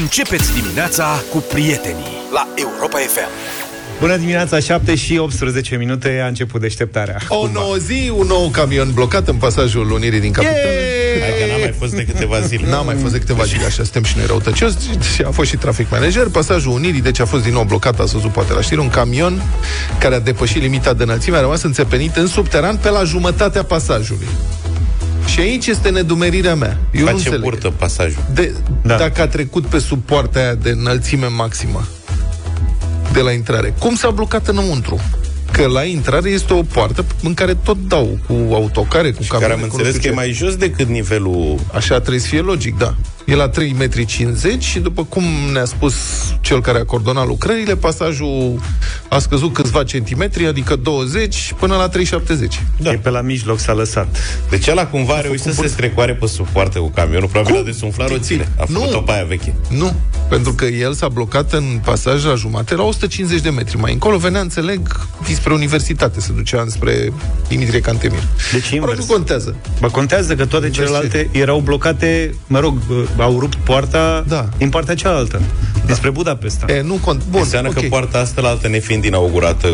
Începeți dimineața cu prietenii la Europa FM. Bună dimineața, 7 și 18 minute a început deșteptarea. O nouă zi, un nou camion blocat în pasajul Unirii din capitală. Hai că n-a mai fost de câteva zile. N-a mai fost de câteva zile, așa suntem și noi răutăcioși și a fost și trafic manager. Pasajul Unirii, deci a fost din nou blocat, a văzut poate la știri, un camion care a depășit limita de înălțime, a rămas înțepenit în subteran pe la jumătatea pasajului. Și aici este nedumerirea mea. Eu nu Face înțeleg. burtă pasajul. De, Da. da. Dacă a trecut pe sub poarta aia de înălțime maximă de la intrare, cum s-a blocat înăuntru? Că la intrare este o poartă în care tot dau cu autocare, cu Care camioane, am cu nu înțeles știu că e ce. mai jos decât nivelul... Așa trebuie să fie logic, da. E la 3,50 m și după cum ne-a spus cel care a coordonat lucrările, pasajul a scăzut câțiva centimetri, adică 20 până la 3,70. Da. E pe la mijloc s-a lăsat. Deci ăla cumva a reușit să se strecoare pe sub poartă cu camionul. Probabil Cum? a desumflat roțile. A Nu. făcut-o pe aia veche. Nu, pentru că el s-a blocat în pasaj la jumate, la 150 de metri. Mai încolo venea, înțeleg, spre universitate, se ducea spre Dimitrie Cantemir. Deci Mă rog, invers. nu contează. Bă, contează că toate Invers celelalte erau blocate, mă rog, au rupt poarta Da. din partea cealaltă. Despre Budapesta. E, nu cont. Bun, Înseamnă ok. că poarta asta la altă nefiind inaugurată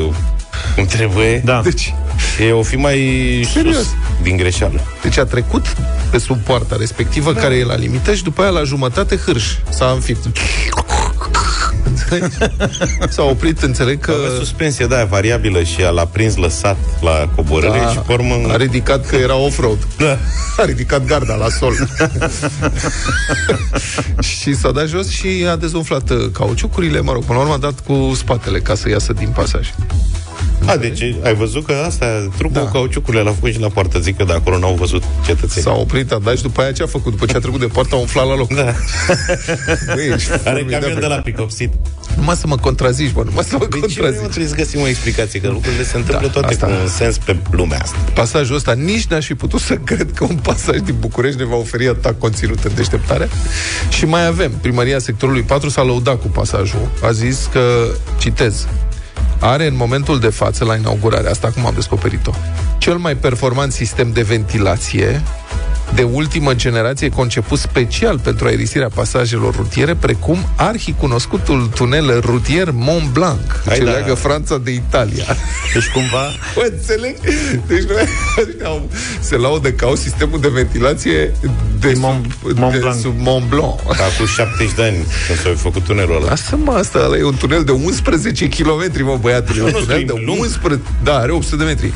cum trebuie, Da. Deci, e o fi mai Serios? sus din greșeală. deci a trecut pe sub poarta respectivă, da. care e la limită, și după aia la jumătate hârș. S-a înfipt. Înțelegi? S-a oprit, înțeleg că... Avea suspensie de aia variabilă și l-a prins lăsat la coborâre și pe urmă... a ridicat că era off-road. Da. A ridicat garda la sol. și s-a dat jos și a dezumflat uh, cauciucurile, mă rog, până la urmă a dat cu spatele ca să iasă din pasaj. A, deci ai văzut că asta, trupul Da. da. cauciucurile l-a făcut și la poartă. Zic că de acolo n-au văzut cetățenii. S-a oprit, a dat și după aia ce a făcut? După ce a trecut de poartă, a umflat la loc. Da. Băi, ești Are formidabil. camion de la picopsit. Numai să mă contrazici, bă, numai să mă Deci eu contrazici. trebuie să găsim o explicație, că lucrurile se întâmplă Da, toate asta- cu un sens pe lumea asta. Pasajul ăsta nici n-aș fi putut să cred că un pasaj din București ne va oferi atât conținut în deșteptare. Și mai avem, primăria sectorului 4 s-a lăudat cu pasajul. A zis că, citez, are în momentul de față, la inaugurare, asta acum am descoperit-o, cel mai performant sistem de ventilație de ultimă generație conceput special pentru aerisirea pasajelor rutiere, precum arhicunoscutul tunel rutier Mont Blanc, Hai ce da. leagă Franța de Italia. Deci cumva Bă, înțeleg? Deci noi au, se laudă că au sistemul de ventilație de Mont- sub, Mont de Blanc. sub Mont Blanc. Ca cu 70 de ani, când s-a făcut tunelul ăla. Lasă-mă asta, ăla e un tunel de 11 km, mă, băiatule. E un nu tunel știu, de lung. 11... Da, are 800 de metri.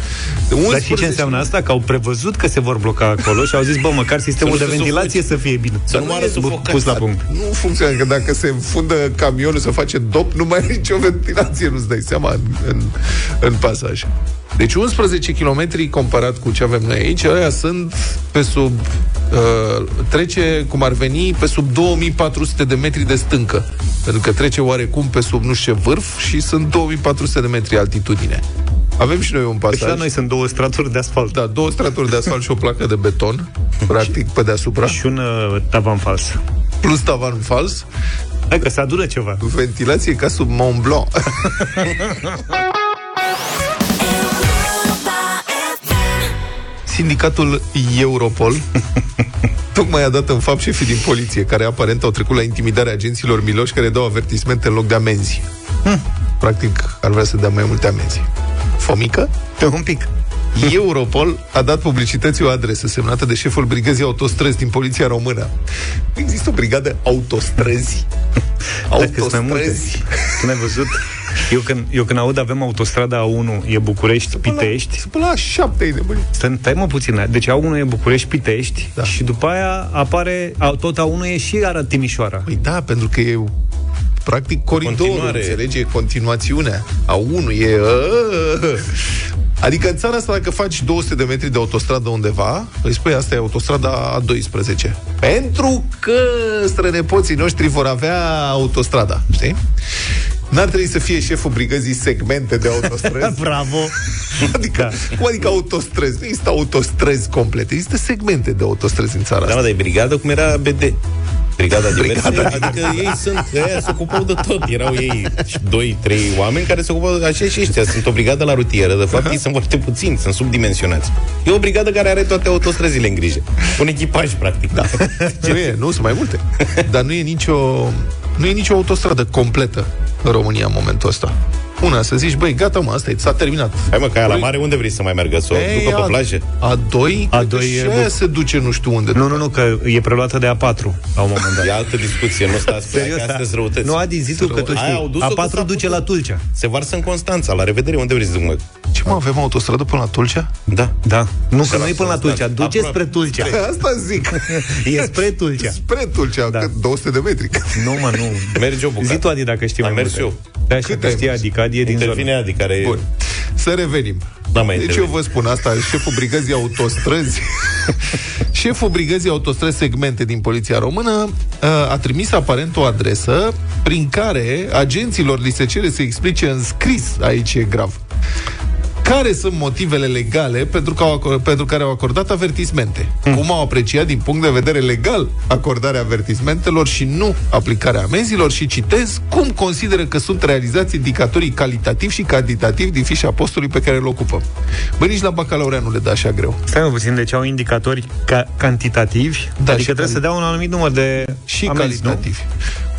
De 11 Dar și ce înseamnă asta? Că au prevăzut că se vor bloca acolo și au zis, bă, măcar sistemul Să de nu se ventilație să fie bine. Să nu moară Bu- sufocați. Pus la punct. Nu funcționează, că dacă se fundă camionul să face dop, nu mai e nicio ventilație, nu-ți dai seama în, în, în pasaj. Deci 11 km comparat cu ce avem noi aici, ăia sunt pe sub uh, trece, cum ar veni, pe sub 2400 de metri de stâncă. Pentru că trece oarecum pe sub nu știu ce vârf și sunt 2400 de metri altitudine. Avem și noi un Deci pasaj. la noi sunt două straturi de asfalt. Da, două straturi de asfalt și o placă de beton, practic pe deasupra, Și un uh, tavan fals. plus tavan fals, Hai că se adună ceva. ventilație ca sub Mont Blanc. Sindicatul Europol tocmai a dat în fapt șefii din poliție, care aparent au trecut la intimidarea agenților miloși care dau avertismente în loc de amenzi. Practic, ar vrea să dea mai multe amenzi. Fomică? Pe un pic. Europol a dat publicității o adresă semnată de șeful brigăzii autostrăzi din Poliția Română. Există o brigadă autostrăzi. Dacă sunt mai multe. Autostrăzi. Când ai văzut? Eu când, eu când aud avem autostrada A1, e București, Pitești. Sunt Până la șapte de băi. Stai, stai mă puțin. Deci A1 e București, Pitești Da. și după aia apare, a- tot A1 e și Arad Timișoara. Păi da, pentru că e practic coridorul, Continuare. înțelegi? E continuațiunea. A 1 e... ă, Adică în țara asta, dacă faci 200 de metri de autostradă undeva, îi spui asta e autostrada A12. Pentru că strănepoții noștri vor avea autostrada, știi? N-ar trebui să fie șeful brigăzii segmente de autostrăzi. Bravo! adică, Da. cum adică autostrăzi? Nu există autostrăzi complete, există segmente de autostrăzi în țara Da, asta. mă, dar e brigadă cum era BD. Brigada diverse, adică ei sunt, ăia se ocupau de tot, erau ei doi, trei oameni care se ocupau, așa și ăștia, sunt o brigadă la rutieră, de fapt ei sunt foarte puțini, sunt subdimensionați. E o brigadă care are toate autostrăzile în grijă. Un echipaj, practic. Da. Nu e, nu, sunt mai multe. Dar nu e nicio, nu e nicio autostradă completă în România în momentul ăsta. Una, să zici, băi, gata mă, asta e, s-a terminat. Hai mă, ca aia la mare, unde vrei să mai meargă? Să o Ei, ducă pe a- plajă? A2, A2 A2 și e aia bu- se duce nu știu unde. Nu, nu, nu, că e preluată de A4 la un moment dat. E altă discuție, nu stați pe Serios, că astea da. sunt răutăți. Nu, Adi, zi tu, că tu Aia au știi. dus-o că s-a A4 duce putut. la Tulcea. Se varsă în Constanța, la revedere, unde vrei să duc, mă? Ce mă, avem autostradă până la Tulcea? Da. Da. Nu, că la nu e până la Tulcea, Constanța. duce Aproape. spre Tulcea. Asta zic. E spre Tulcea. Spre Tulcea, Da. cât 200 de metri. Nu, mă, nu. Merge o bucată. Zi tu, Adi, dacă știi Am mai mers multe. eu. Da, așa Cât că ai știi, mers? Adi, că Adi e din zonă. Intervine Adi, care Bun. Să revenim. Da, mai deci interveni. eu vă spun asta, șeful brigăzii autostrăzi, șeful brigăzii autostrăzi segmente din Poliția Română uh, a trimis aparent o adresă prin care agenților li se cere să explice în scris, aici e grav, care sunt motivele legale pentru, că au, acor- pentru care au acordat avertismente? Hmm. Cum au apreciat din punct de vedere legal acordarea avertismentelor și nu aplicarea amenzilor și citez cum consideră că sunt realizați indicatorii calitativ și cantitativ din fișa postului pe care îl ocupăm. Bă, nici la bacalaureat nu le dă așa greu. Stai mă puțin, deci au indicatori ca- cantitativi, Da, adică și trebuie cali- să dea un anumit număr de și amenzi, calitativ.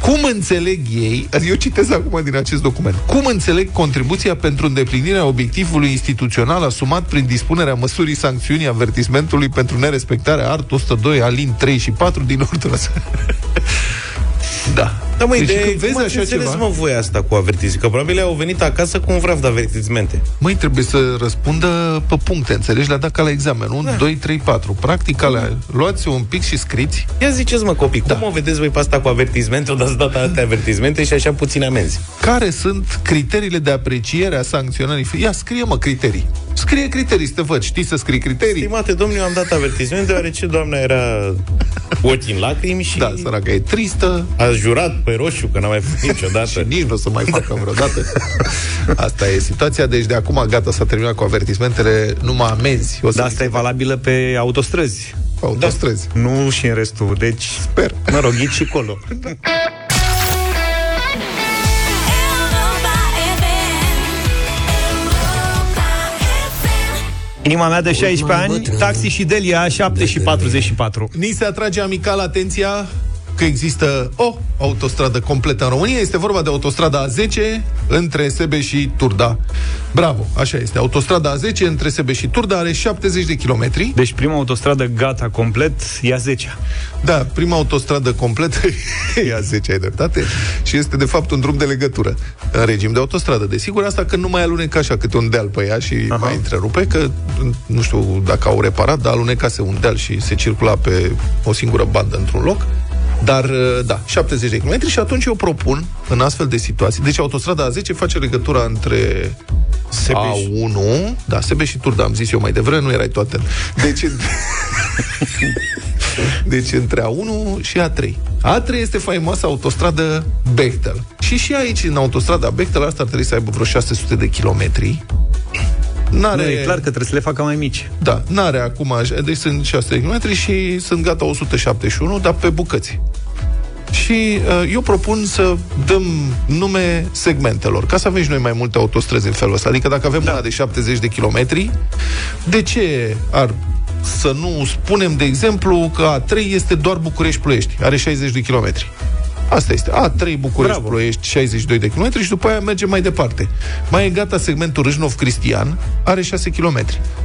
Cum înțeleg ei, adică eu citesc acum din acest document, cum înțeleg contribuția pentru îndeplinirea obiectivului instituțional asumat prin dispunerea măsurii sancțiunii avertismentului pentru nerespectarea art 102 alin 3 și 4 din ordinea Da. Da, mă, Deci ideea când e, vezi cum ați așa înțeles, ceva- mă, voi asta cu avertizmente? Că probabil au venit acasă cu un vraf de avertizmente. Măi, trebuie să răspundă pe puncte, înțelegi? Le-a dat ca la examen. 1, 2, 3, 4. Practic, alea, luați un pic și scriți. Ia ziceți, mă, copii, Da. cum o vedeți voi pe asta cu avertizmente? O dați data atâtea avertizmente și așa puține amenzi. Care sunt criteriile de apreciere a sancționării? Ia, scrie, mă, criterii. Scrie criterii, să te văd. Știi să scrii criterii? Stimate domnule, eu am dat avertizment deoarece doamna era cu ochii în lacrimi și Da, săraca e tristă, a jurat pe roșu că n-a mai făcut niciodată. și nici nu o să mai facă vreodată. Asta e situația, deci de acum gata, s-a terminat cu avertismentele, numai amenzi. O să Dar asta e valabilă pe autostrăzi, autostrăzi. nu și în restul. Deci, Sper. mă rog, ghici și colo. Inima mea de 16 ani, taxi și Delia, 7 și 44. Ni se atrage amical atenția că există o autostradă completă în România. Este vorba de autostrada A10 între Sebe și Turda. Bravo, așa este. Autostrada A10 între Sebe și Turda are 70 de kilometri. Deci prima autostradă gata complet, ia 10 Da, prima autostradă completă e A10, ai dreptate. Și este de fapt un drum de legătură în regim de autostradă. Desigur, asta că nu mai alunecă așa câte un deal pe ea și Aha. mai întrerupe, că nu știu dacă au reparat, dar alunecase un deal și se circula pe o singură bandă într-un loc. Dar, da, 70 de km și atunci eu propun, în astfel de situații, deci autostrada A10 face legătura între Sebeș și- A1, da, Sebeș și Turda, am zis eu mai devreme, nu erai toate. Deci, deci între A1 și A3. A3 este faimoasa autostradă Bechtel. Și și aici, în autostrada Bechtel, asta ar trebui să aibă vreo 600 de kilometri. N-are... Nu, e clar că trebuie să le facă mai mici. Da, n-are acum, așa, deci sunt 600 de km și sunt gata 171, dar pe bucăți. Și uh, eu propun să dăm nume segmentelor, ca să avem și noi mai multe autostrăzi în felul ăsta. Adică dacă avem da. una de 70 de kilometri, de ce ar să nu spunem, de exemplu, că A3 este doar București-Ploiești, are 60 de kilometri. Asta este. A3 București, Bravo. Ploiești, 62 de km și după aia mergem mai departe. Mai e gata segmentul Râșnov-Cristian, are 6 km.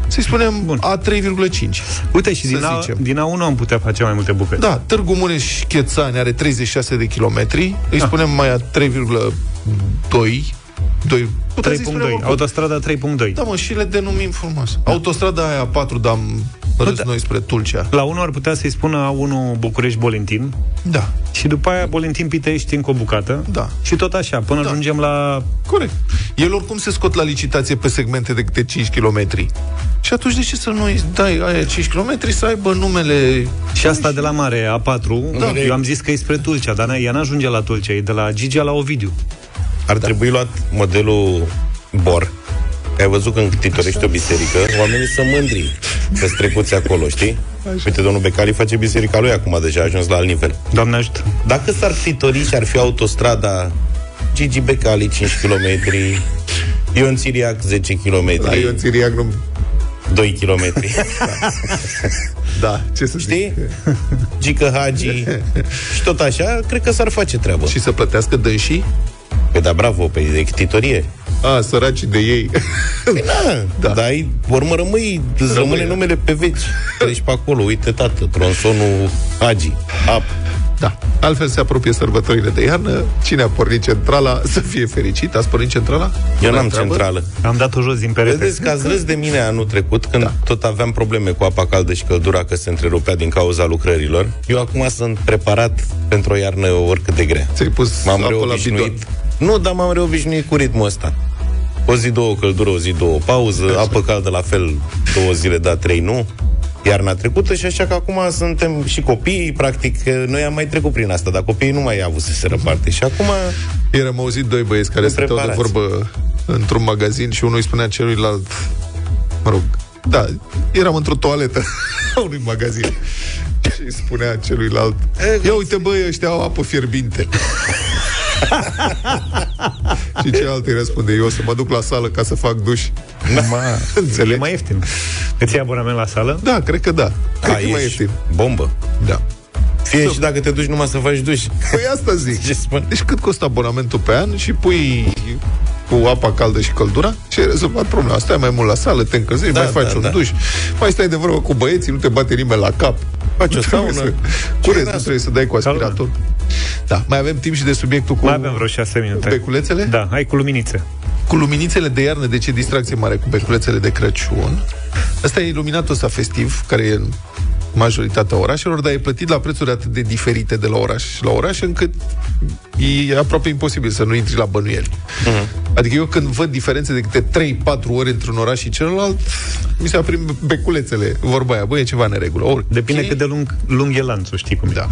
Să-i spunem Bun. A3,5. Uite, și Să din, a, zicem. din A1 am putea face mai multe bucăți. Da, Târgu Mureș Chețani are 36 de kilometri. Îi Ah. spunem mai a 3,2 2, putem să-i spunem 3.2, oricum. autostrada 3.2. Da, mă, și le denumim frumos. Autostrada aia 4, dar am râs da. noi spre Tulcea. La 1 ar putea să-i spună A1 București-Bolintin Da, și după aia Bolintin-Pitești încă o bucată Da. și tot așa, până Da. ajungem la... corect. El oricum se scot la licitație pe segmente de câte 5 km. Și atunci de ce să nu îi dai aia 5 km să aibă numele... Și asta de la mare, A4, Da. eu am zis că e spre Tulcea, dar ea n-ajunge la Tulcea, e de la Gigea la Ovidiu. Ar trebui luat modelul Bor. Ai văzut când titorești o biserică, oamenii sunt mândri. pe strecuți acolo, știi? Așa. Uite, domnul Becali face biserica lui acum, deja a ajuns la alt nivel. Doamne ajută. Dacă s-ar titori și ar fi autostrada Gigi Becali 5 km, Ion Țiriac 10 km, La Ion Țiriac nu... 2 km, Da, ce să zic? știi? Gică Hagi și tot așa, cred că s-ar face treabă. Și să plătească dânsii? Păi da, bravo, pe de titorie. A, săraci de ei. Păi da, da. dar ai, urmă rămâi, îți rămâne Rămâi, da. numele pe veci. Treci pe acolo, uite, tată, tronsonul Hagi, ap. Da. Altfel se apropie sărbătorile de iarnă. Cine a pornit centrala să fie fericit. Ați pornit centrala? Eu Bună n-am treabă. centrală. Am dat-o jos din perete. Vedeți că ați râs de mine anul trecut Când da. tot aveam probleme cu apa caldă și căldura Că se întrerupea din cauza lucrărilor Eu acum sunt preparat pentru o iarnă oricât de grea Ți-ai pus M-am apă la reobișnuit bidon. Nu, dar m-am reobișnuit cu ritmul ăsta O zi, două căldură, o zi, două pauză Așa. Apă caldă la fel, două zile, da, trei nu iarna trecută și așa că acum suntem și copiii, practic, noi am mai trecut prin asta, dar copiii nu mai avut să se răparte. Și acum Ieri am auzit doi băieți care Nu stăteau de preparați. vorbă într-un magazin și unul îi spunea celuilalt, mă rog, da, eram într-o toaletă a unui magazin și îi spunea celuilalt, ia uite băi, ăștia au apă fierbinte. Și celălalt îi răspunde, eu o să mă duc la sală ca să fac duș. Ma, e Înțelegi? mai ieftin. Îți iei abonament la sală? Da, cred că da. Cred că e mai ești ieftin. bombă. Da. Fie și dacă te duci numai să faci duș. Păi asta zic. Ce spun? Deci cât costă abonamentul pe an și pui cu apa caldă și căldura și ai rezolvat problema. Stai mai mult la sală, te încălzești, Da, mai faci da, un da. duș, mai stai de vorbă cu băieții, nu te bate nimeni la cap. Faci o Nu trebuie saună. să- Curezi, nu trebuie să dai cu Sauna. aspirator. Da, mai avem timp și de subiectul cu Mai avem vreo șase minute. beculețele? Da, hai cu luminițe. Cu luminițele de iarnă, de ce distracție mare cu beculețele de Crăciun. Asta e iluminatul ăsta festiv, care e în majoritatea orașelor, dar e plătit la prețuri atât de diferite de la oraș la oraș, încât e aproape imposibil să nu intri la bănuieli. Uh-huh. Adică eu când văd diferențe de câte 3-4 ori între un oraș și celălalt, mi se aprind beculețele. Vorba aia, băi, e ceva în neregulă. Ori, Depinde cât de lung, lung e lanțul, știi cum e. Da.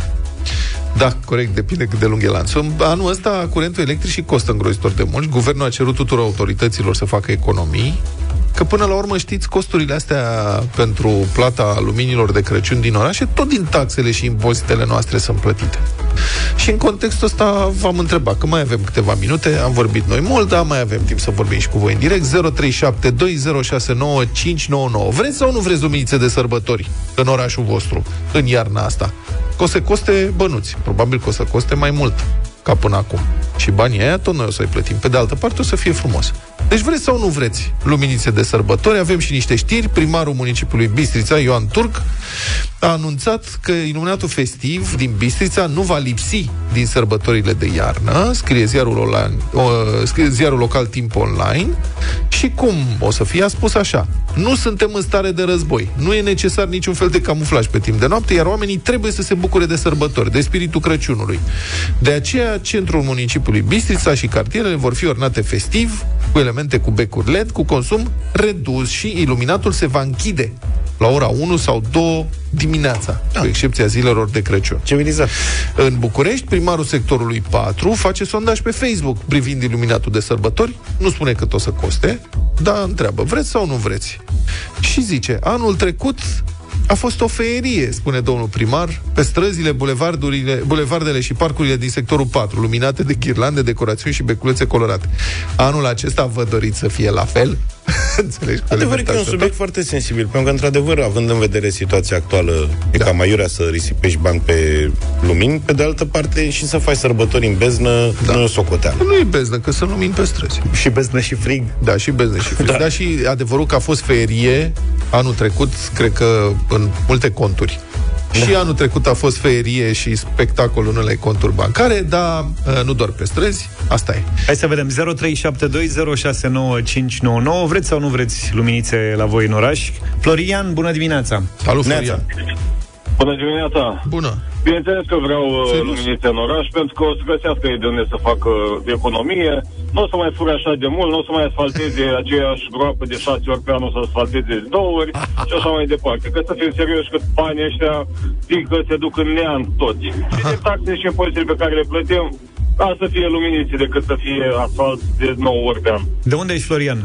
Da, corect, depinde cât de lung e lanțul. În Anul ăsta, curentul electric și costă îngrozitor de mult. Guvernul a cerut tuturor autorităților să facă economii, că până la urmă, știți, costurile astea pentru plata luminilor de Crăciun din orașe, tot din taxele și impozitele noastre sunt plătite. Și în contextul ăsta v-am întrebat, că mai avem câteva minute, am vorbit noi mult, dar mai avem timp să vorbim și cu voi în direct, 0372069599. Vreți sau nu vreți luminițe de sărbători în orașul vostru, în iarna asta? Că o să coste bănuți, probabil că o să coste mai mult ca până acum. Și banii aia tot noi o să-i plătim. Pe de altă parte o să fie frumos. Deci vreți sau nu vreți luminițe de sărbători? Avem și niște știri. Primarul municipiului Bistrița, Ioan Turc, a anunțat că iluminatul festiv din Bistrița nu va lipsi din sărbătorile de iarnă, scrie ziarul, online, o, scrie ziarul local Timp Online, și cum o să fie, a spus așa, nu suntem în stare de război, nu e necesar niciun fel de camuflaj pe timp de noapte, iar oamenii trebuie să se bucure de sărbători, de spiritul Crăciunului. De aceea, centrul municipiului Bistrița și cartierele vor fi ornate festiv, cu elemente cu becuri LED, cu consum redus și iluminatul se va închide la ora 1 sau 2 dimineața, cu excepția zilelor de Crăciun. Civilizat. În București, primarul sectorului 4 face sondaj pe Facebook privind iluminatul de sărbători. Nu spune cât o să coste, dar întreabă, vreți sau nu vreți? Și zice, anul trecut a fost o feerie, spune domnul primar, pe străzile, bulevardurile, bulevardele și parcurile din sectorul 4, luminate de ghirlande, decorațiuni și beculețe colorate. Anul acesta vă doriți să fie la fel? Înțelegi? Cu Adevăr că e un elementația subiect foarte sensibil, pentru că, într-adevăr, având în vedere situația actuală, e Da. cam aiurea să risipești bani pe lumini, pe de altă parte și să faci sărbători în beznă, Da. nu e o socoteală. ta. Nu e beznă, că sunt lumini pe străzi. Și beznă și frig. Da, și bezne și frig. Da. da, și adevărul că a fost ferie anul trecut, cred că în multe conturi. Da. Și anul trecut a fost ferie și spectacol în unele conturi bancare, dar uh, nu doar pe străzi, asta e. Hai să vedem 0372069599 Vreți sau nu vreți luminițe la voi în oraș? Florian, bună dimineața! Salut, Neața. Florian! Bună dimineața! Bună! Bineînțeles că vreau uh, Serios? luminițe în oraș, pentru că o să găsească ei de unde să facă economie, nu o să mai fure așa de mult, nu o să mai asfalteze aceeași groapă de șase ori pe an, o să asfalteze de două ori și așa mai departe. Că să fim serioși că banii ăștia pică, se duc în neant toți. Și din taxe și impozitele pe care le plătim, da, să fie luminițe decât să fie asfalt de 9 ori pe an. De unde ești, Florian?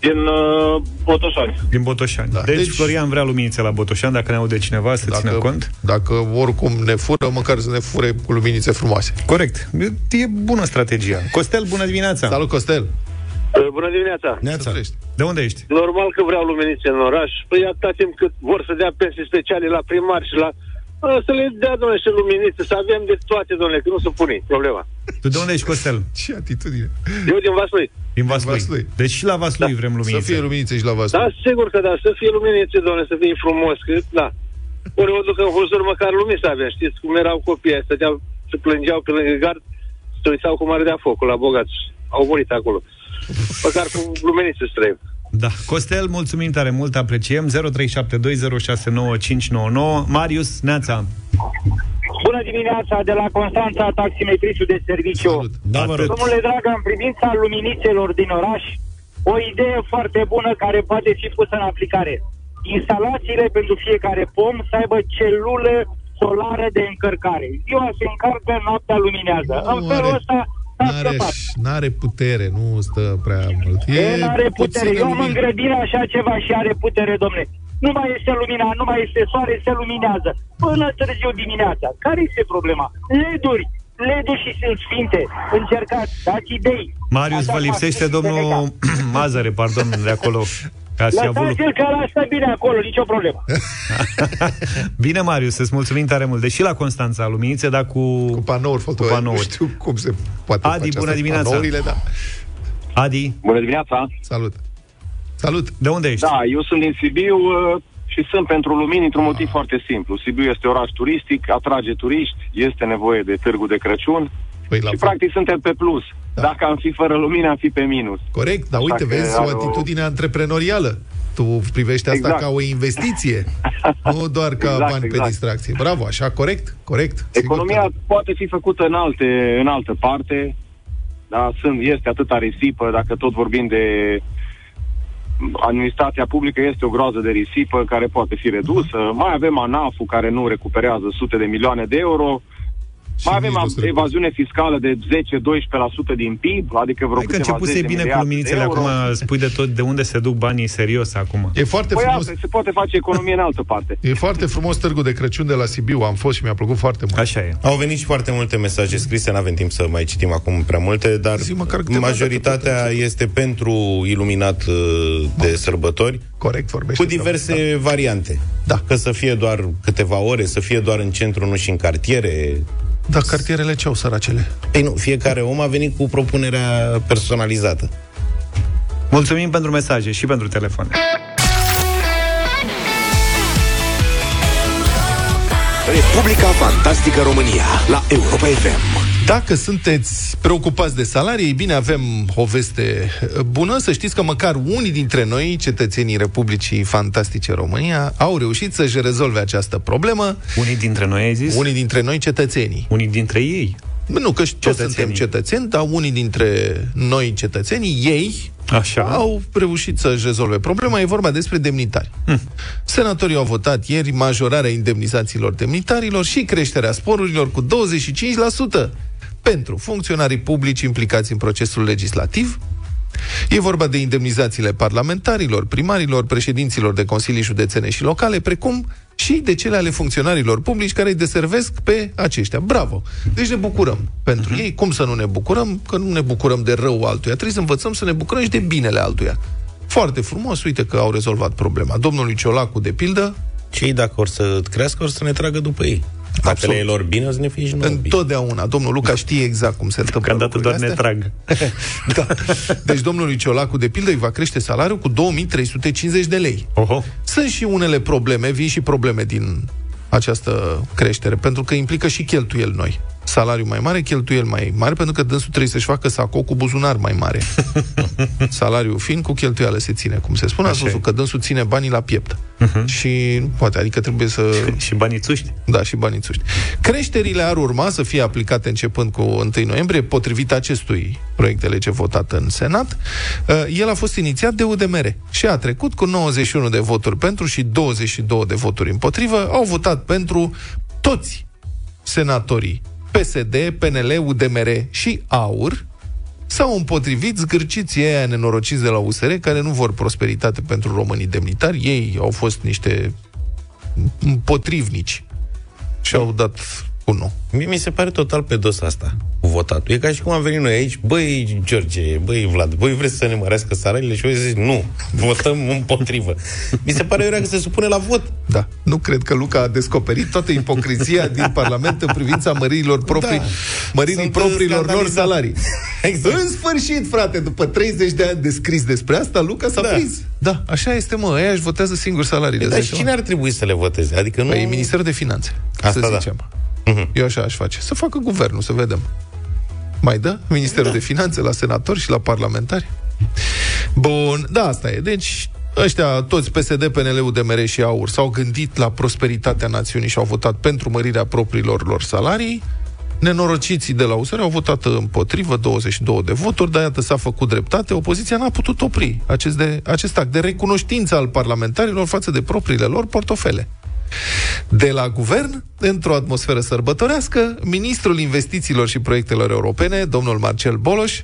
Din uh, Botoșani. Din Botoșani. Da. Deci, deci, Florian vrea luminițe la Botoșani, dacă ne aude cineva să dacă, țină cont. Dacă oricum ne fură, măcar să ne fure cu luminițe frumoase. Corect. E bună strategia. Costel, bună dimineața! Salut, Costel! Uh, Bună dimineața! Neața. De unde ești? Normal că vreau luminițe în oraș. Păi atâta timp cât vor să dea pensii speciale la primari și la... A, să le dea, domnule, și luminițe, să avem de toate, domnule, că nu se pune problema. Tu de unde ești, Costel? Ce atitudine! Eu din Vaslui. Din Vaslui. Vaslui. Deci și la Vaslui Da. vrem Să luminițe. fie luminițe și la Vaslui. Da, sigur că da, să fie luminițe, domnule, să fie frumos, că, da. Ori o duc în huzur, măcar lumini să avem. Știți cum erau copiii, stăteau, se plângeau pe lângă gard, se uitau cum ardea focul la bogați. Au murit acolo. Măcar cu luminițe să trăim. Da. Costel, mulțumim tare mult, apreciem. 0372069599. Marius, Neața. Bună dimineața de la Constanța, taximetrisul de serviciu. Salut. Da, vă rog. Domnule dragă, în privința luminițelor din oraș, o idee foarte bună care poate fi pusă în aplicare. Instalațiile pentru fiecare pom să aibă celulă solară de încărcare. Ziua se încarcă, noaptea luminează. Nu în felul are- ăsta s-a N-are, scăpat. n-are putere, nu stă prea mult. E, are putere. puțină Eu am în lumină. grădină așa ceva și are putere, domne. Nu mai este lumina, nu mai este soare, se luminează. Până târziu dimineața. Care este problema? LED-uri. LED-uri și sunt sfinte. Încercați, dați idei. Marius, Așa vă lipsește fac domnul Mazăre, pardon, de acolo. Ca să ia volu. Lăsați-l că ăla stă bine acolo, nicio problemă. Bine, Marius, îți mulțumim tare mult. Deși la Constanța, luminițe, dar cu... Cu panouri Cu fotovoltaice. Nu panouri. știu cum se poate Adi, face bună asta. dimineața. Panourile, da. Adi, Bună dimineața! Salut. Salut. de unde ești? Da, eu sunt din Sibiu uh, și sunt pentru lumini într-un motiv foarte simplu. Sibiu este oraș turistic, atrage turiști, este nevoie de târgu de Crăciun Păi la și fel. practic suntem pe plus. Da. Dacă am fi fără lumină, am fi pe minus. Corect, dar Așa uite, că vezi, o are o- atitudine antreprenorială. Tu privești asta Exact. ca o investiție, nu doar ca Exact, bani pe exact. distracție. Bravo, așa, corect? Corect? Sigur Economia că- poate fi făcută în, alte, în altă parte, dar sunt, este atâta risipă, dacă tot vorbim de administrația publică, este o groază de risipă care poate fi redusă. Mai avem ANAF-ul care nu recuperează sute de milioane de euro. Și Mai avem nici nu se recuperă. evaziune fiscală de 10-12% din PIB, adică vreo Hai că câteva începuse zeci de bine cu miliarde luminițele, de euro. acum spui de tot de unde se duc banii serios acum. E foarte Păi frumos. asta, se poate face economie în altă parte. E foarte frumos târgul de Crăciun de la Sibiu. Am fost și mi-a plăcut foarte mult. Așa e. Au venit și foarte multe mesaje scrise, nu avem timp să mai citim acum prea multe, dar Zi măcar câteva, majoritatea dacă este pentru iluminat uh, de sărbători, Corect, vorbește. cu diverse variante. Da. Că să fie doar câteva ore, să fie doar în centru, nu și în cartiere. Da, cartierele ce au săracele? Ei nu, fiecare om a venit cu propunerea personalizată. Mulțumim pentru mesaje și pentru telefon. Republica Fantastică România la Europa FM. Dacă sunteți preocupați de salarii, ei bine, avem o veste bună. Să știți că măcar unii dintre noi, cetățenii Republicii Fantastice România, au reușit să-și rezolve această problemă. Unii dintre noi ai zis? Unii dintre noi, cetățenii. Unii dintre ei. Nu, că și toți Cetățenii. suntem cetățeni, dar unii dintre noi, cetățenii, ei, Așa. au reușit să-și rezolve problema. E vorba despre demnitari. Hm. Senatorii au votat ieri majorarea indemnizațiilor demnitarilor și creșterea sporurilor cu 25% pentru funcționarii publici implicați în procesul legislativ. E vorba de indemnizațiile parlamentarilor, primarilor, președinților de consilii județene și locale, precum și de cele ale funcționarilor publici care îi deservesc pe aceștia. Bravo! Deci ne bucurăm pentru ei. Cum să nu ne bucurăm? Că nu ne bucurăm de rău altuia. Trebuie să învățăm să ne bucurăm și de binele altuia. Foarte frumos, uite că au rezolvat problema. Domnului Ciolacu, de pildă, Cei dacă or să crească, or să ne tragă după ei. Dacă Absolut. le e lor bine, o să ne fie și nouă bine. întotdeauna, domnul Luca știe exact cum se întâmplă Deocamdată doar ne lucrurile astea. trag. da. Deci domnului Ciolacu, de pildă, îi va crește salariul cu 2350 de lei. Oho. Sunt și unele probleme, vin și probleme din această creștere, pentru că implică și cheltuieli noi. Salariu mai mare, cheltuieli mai mari, pentru că dânsul trebuie să-și facă sacou cu buzunar mai mare. Salariul fin cu cheltuială se ține, cum se spune. A Așa spus e. că dânsul ține banii la piept. Și poate, adică trebuie să... și banițuști. Da, și banițuști. Creșterile ar urma să fie aplicate începând cu 1 noiembrie, potrivit acestui proiect de lege votat în Senat. Uh, El a fost inițiat de UDMR și a trecut cu 91 de voturi pentru și 22 de voturi împotrivă. Au votat pentru toți senatorii PSD, PNL, UDMR și AUR, s-au împotrivit zgârciții aia nenorociți de la USR, care nu vor prosperitate pentru românii demnitari. Ei au fost niște împotrivnici și au dat cu nu. Mie mi se pare total pe dos asta, cu votatul. E ca și cum am venit noi aici, băi, George, băi, Vlad, băi, vreți să ne mărească salariile? Și eu zic, nu, votăm împotrivă. Mi se pare că se supune la vot. Da. Nu cred că Luca a descoperit toată ipocrizia din Parlament în privința măririlor proprii, Da. măririi Sunt propriilor lor scandalizat. salarii. Exact. În sfârșit, frate, după 30 de ani de scris despre asta, Luca s-a Da. prins. Da, așa este, mă, ăia își votează singur salariile. Dar îți și dai cine seama? ar trebui să le voteze? Adică nu... Păi, Ministerul de Finanțe, Asta să da. Zicem. Eu așa aș face. Să facă guvernul, să vedem. Mai dă Ministerul de Finanțe la senatori și la parlamentari? Bun, da, asta e. Deci, ăștia, toți PSD, PNL, UDMR și AUR, s-au gândit la prosperitatea națiunii și au votat pentru mărirea propriilor lor salarii. Nenorociții de la USR au votat împotrivă, 22 de voturi, dar iată s-a făcut dreptate. Opoziția n-a putut opri acest, de, acest act de recunoștință al parlamentarilor față de propriile lor portofele. De la guvern, într-o atmosferă sărbătorească, ministrul investițiilor și proiectelor europene, domnul Marcel Boloș,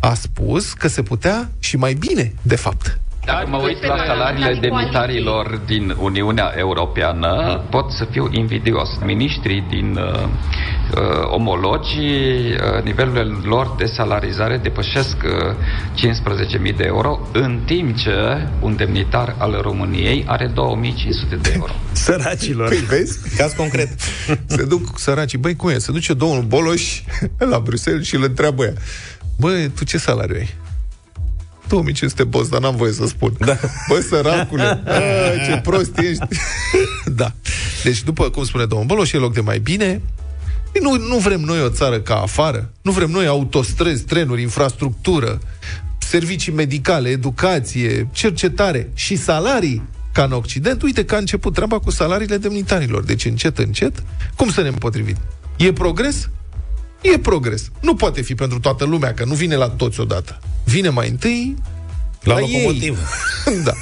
a spus că se putea și mai bine, de fapt. Dacă mă uit la salariile demnitarilor din Uniunea Europeană, pot să fiu invidios. Ministrii din uh, uh, omologii, uh, nivelurile lor de salarizare depășesc uh, 15.000 de euro, în timp ce un demnitar al României are 2.500 de euro. Săracilor. Păi vezi? Caz concret. Se duc săracii, băi, cum e? Se duce domnul Boloș la Bruxelles și îl întreabă ea. Băi, tu ce salariu ai? 2500 boss, dar n-am voie să spun. Da. Bă, săracule, a, ce prost ești. da. Deci, după cum spune domnul Boloș, e loc de mai bine. Nu, nu vrem noi o țară ca afară. Nu vrem noi autostrăzi, trenuri, infrastructură, servicii medicale, educație, cercetare și salarii ca în Occident. Uite că a început treaba cu salariile demnitarilor. Deci, încet, încet, cum să ne împotrivim? E progres? E progres. Nu poate fi pentru toată lumea, că nu vine la toți odată. Vine mai întâi La la locomotivă. Ei. da.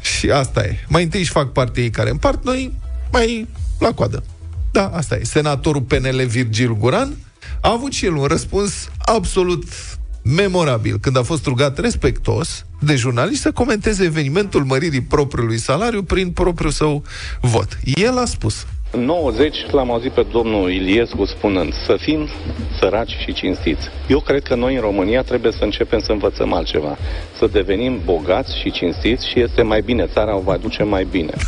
Și asta e. Mai întâi își fac parte ei care împart, noi mai la coadă. Da, asta e. Senatorul PNL Virgil Guran a avut și el un răspuns absolut memorabil când a fost rugat respectos de jurnaliști să comenteze evenimentul măririi propriului salariu prin propriul său vot. El a spus În 90 l-am auzit pe domnul Iliescu spunând să fim săraci și cinstiți. Eu cred că noi în România trebuie să începem să învățăm altceva. Să devenim bogați și cinstiți și este mai bine. Țara o va duce mai bine.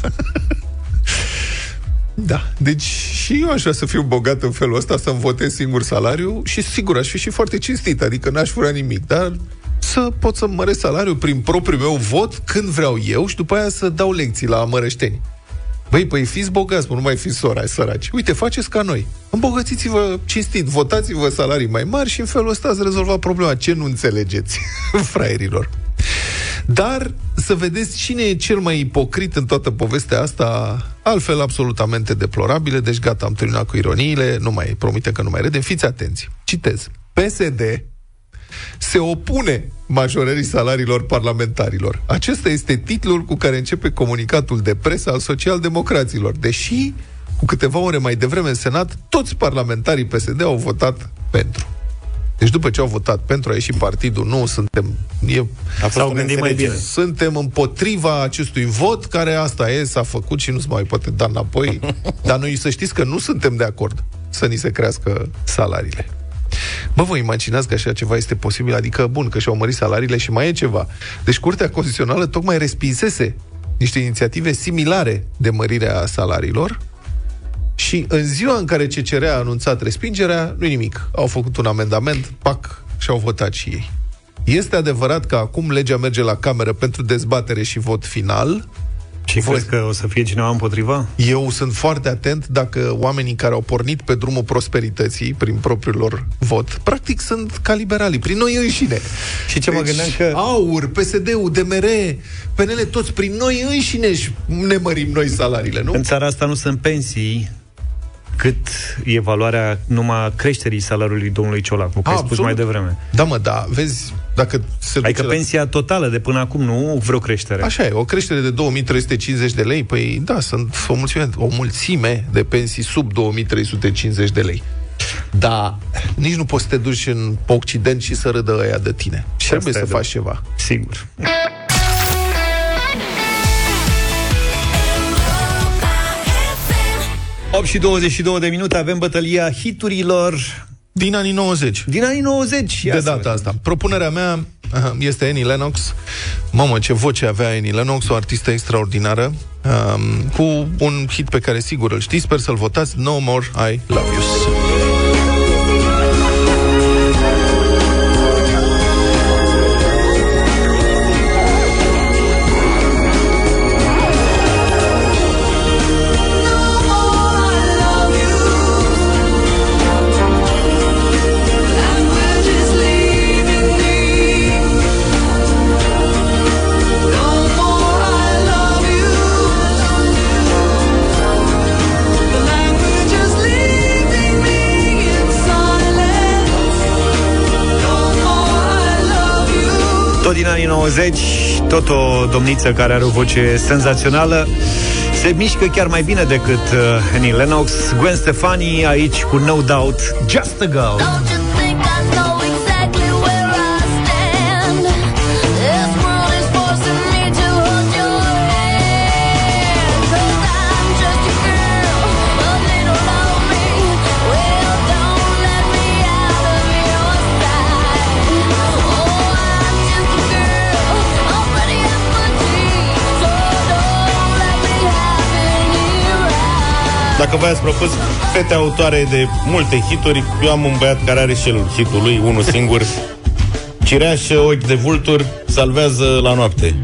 Da, deci și eu aș vrea să fiu bogat în felul ăsta, să-mi votez singur salariu și sigur aș fi și foarte cinstit, adică n-aș vrea nimic, dar să pot să măresc salariul prin propriul meu vot când vreau eu și după aia să dau lecții la mărășteni. Băi, păi fiți bogați, mă, nu mai fiți sora, săraci. Uite, faceți ca noi. Îmbogățiți-vă cinstit, votați-vă salarii mai mari și în felul ăsta ați rezolvat problema. Ce nu înțelegeți, fraierilor? Dar să vedeți cine e cel mai ipocrit în toată povestea asta, altfel absolutamente deplorabile, deci gata, am terminat cu ironiile, nu mai promite că nu mai râdem, fiți atenți. Citez. PSD se opune majorării salariilor parlamentarilor. Acesta este titlul cu care începe comunicatul de presă al socialdemocraților, deși cu câteva ore mai devreme în Senat, toți parlamentarii PSD au votat pentru. Deci după ce au votat pentru, a ieșit partidul, nu suntem... E, A fost S-au o gândit mai neînțelegere. bine. suntem împotriva acestui vot, care asta e, s-a făcut și nu se mai poate da înapoi. Dar noi să știți că nu suntem de acord să ni se crească salariile. Bă, vă imaginați că așa ceva este posibil? Adică, bun, că și-au mărit salariile și mai e ceva. Deci Curtea Constituțională tocmai respinsese niște inițiative similare de mărire a salariilor și în ziua în care CCR a anunțat respingerea, nu nimic. Au făcut un amendament, pac, și au votat și ei. Este adevărat că acum legea merge la cameră pentru dezbatere și vot final. Și Voi- crezi că o să fie cineva împotriva? Eu sunt foarte atent dacă oamenii care au pornit pe drumul prosperității prin propriul lor vot, practic sunt ca liberalii, prin noi înșine. Și ce mă gândeam că- AUR, PSD-ul, DMR, PNL, toți prin noi înșine își ne mărim noi salariile, nu? În țara asta nu sunt pensii cât e valoarea numai creșterii salariului domnului Ciolacu, că ai spus Absolut. mai devreme. Da, mă, da, vezi, dacă se duce Adică la- pensia totală de până acum, nu vreo creștere. Așa e, o creștere de 2350 de lei, păi da, sunt o mulțime, o mulțime de pensii sub 2350 de lei. Dar nici nu poți să te duci în pe Occident și să râdă ăia de tine. Și trebuie asta să e faci ceva. Sigur. 8 și 22 de minute avem bătălia hiturilor Din anii 90. din anii 90. Ia de să data vedem. asta. Propunerea mea aha, este Annie Lennox. Mamă, ce voce avea Annie Lennox, o artistă extraordinară, um, cu un hit pe care sigur îl știți, sper să-l votați, No More I Love You. Tot din anii 90, tot o domniță care are o voce senzațională. Se mișcă chiar mai bine decât uh, Annie Lennox. Gwen Stefani aici cu No Doubt, Just a Girl. Dacă v-ați propus fete autoare de multe hituri, eu am un băiat care are și el hitul lui, unul singur. Cireașă, ochi de vultur, salvează la noapte.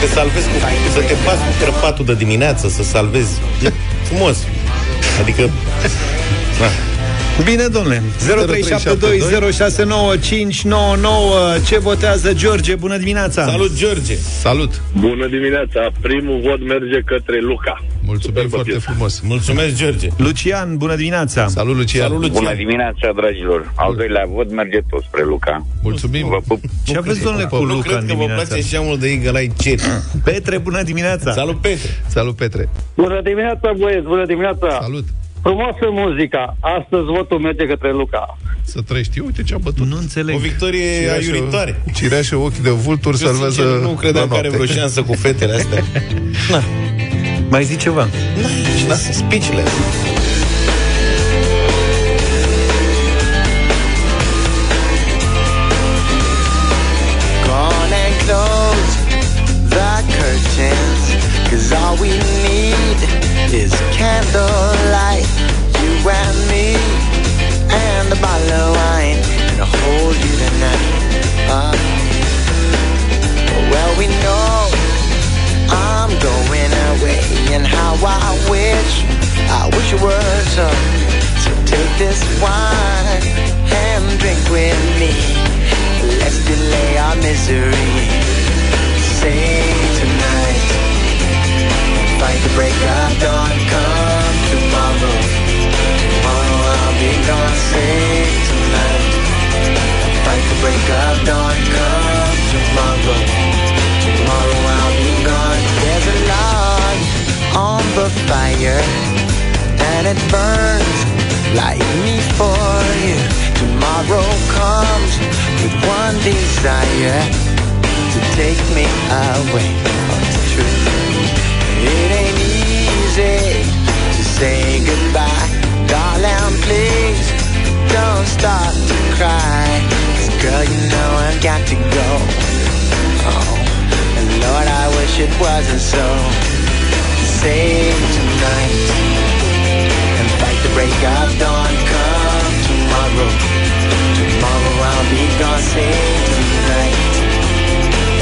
Te salvezi cu, să te bați cu crăpatul de dimineață, să salvezi. E frumos. Adică... Na. Bine, domnule. 0372069599. Ce votează George? Bună dimineața! Salut, George! Salut! Bună dimineața! Primul vot merge către Luca. Mulțumim Superbă foarte piesă. frumos. Mulțumesc, George! Lucian, bună dimineața! Salut, Lucian! Salut, Bună Lucian! dimineața, dragilor! Al doilea vot merge tot spre Luca. Mulțumim! Vă pup! Ce aveți, domnule, cu Nu Luca cred în că vă dimineața? place și amul de Eagle Eye Cherry. Petre, bună dimineața! Salut, Petre! Salut, Petre! Bună dimineața, băieți, bună dimineața! Salut! Frumoasă muzica. Astăzi votul merge către Luca. Să trăiești. Uite ce a bătut. Nu înțeleg. O victorie aiuritoare. Cireașă ochi de vulturi Eu, salvează sincer, nu credeam la că are noapte. vreo șansă cu fetele astea. Na, Mai zi ceva. na, spicile. It burns like me for you. Tomorrow comes with one desire to take me away. It's true. It ain't easy to say goodbye, darling. Please don't start to cry. 'Cause girl, you know I've got to go. Oh, and Lord, I wish it wasn't so. Save tonight break of dawn. Come tomorrow. Tomorrow I'll be gone. Save tonight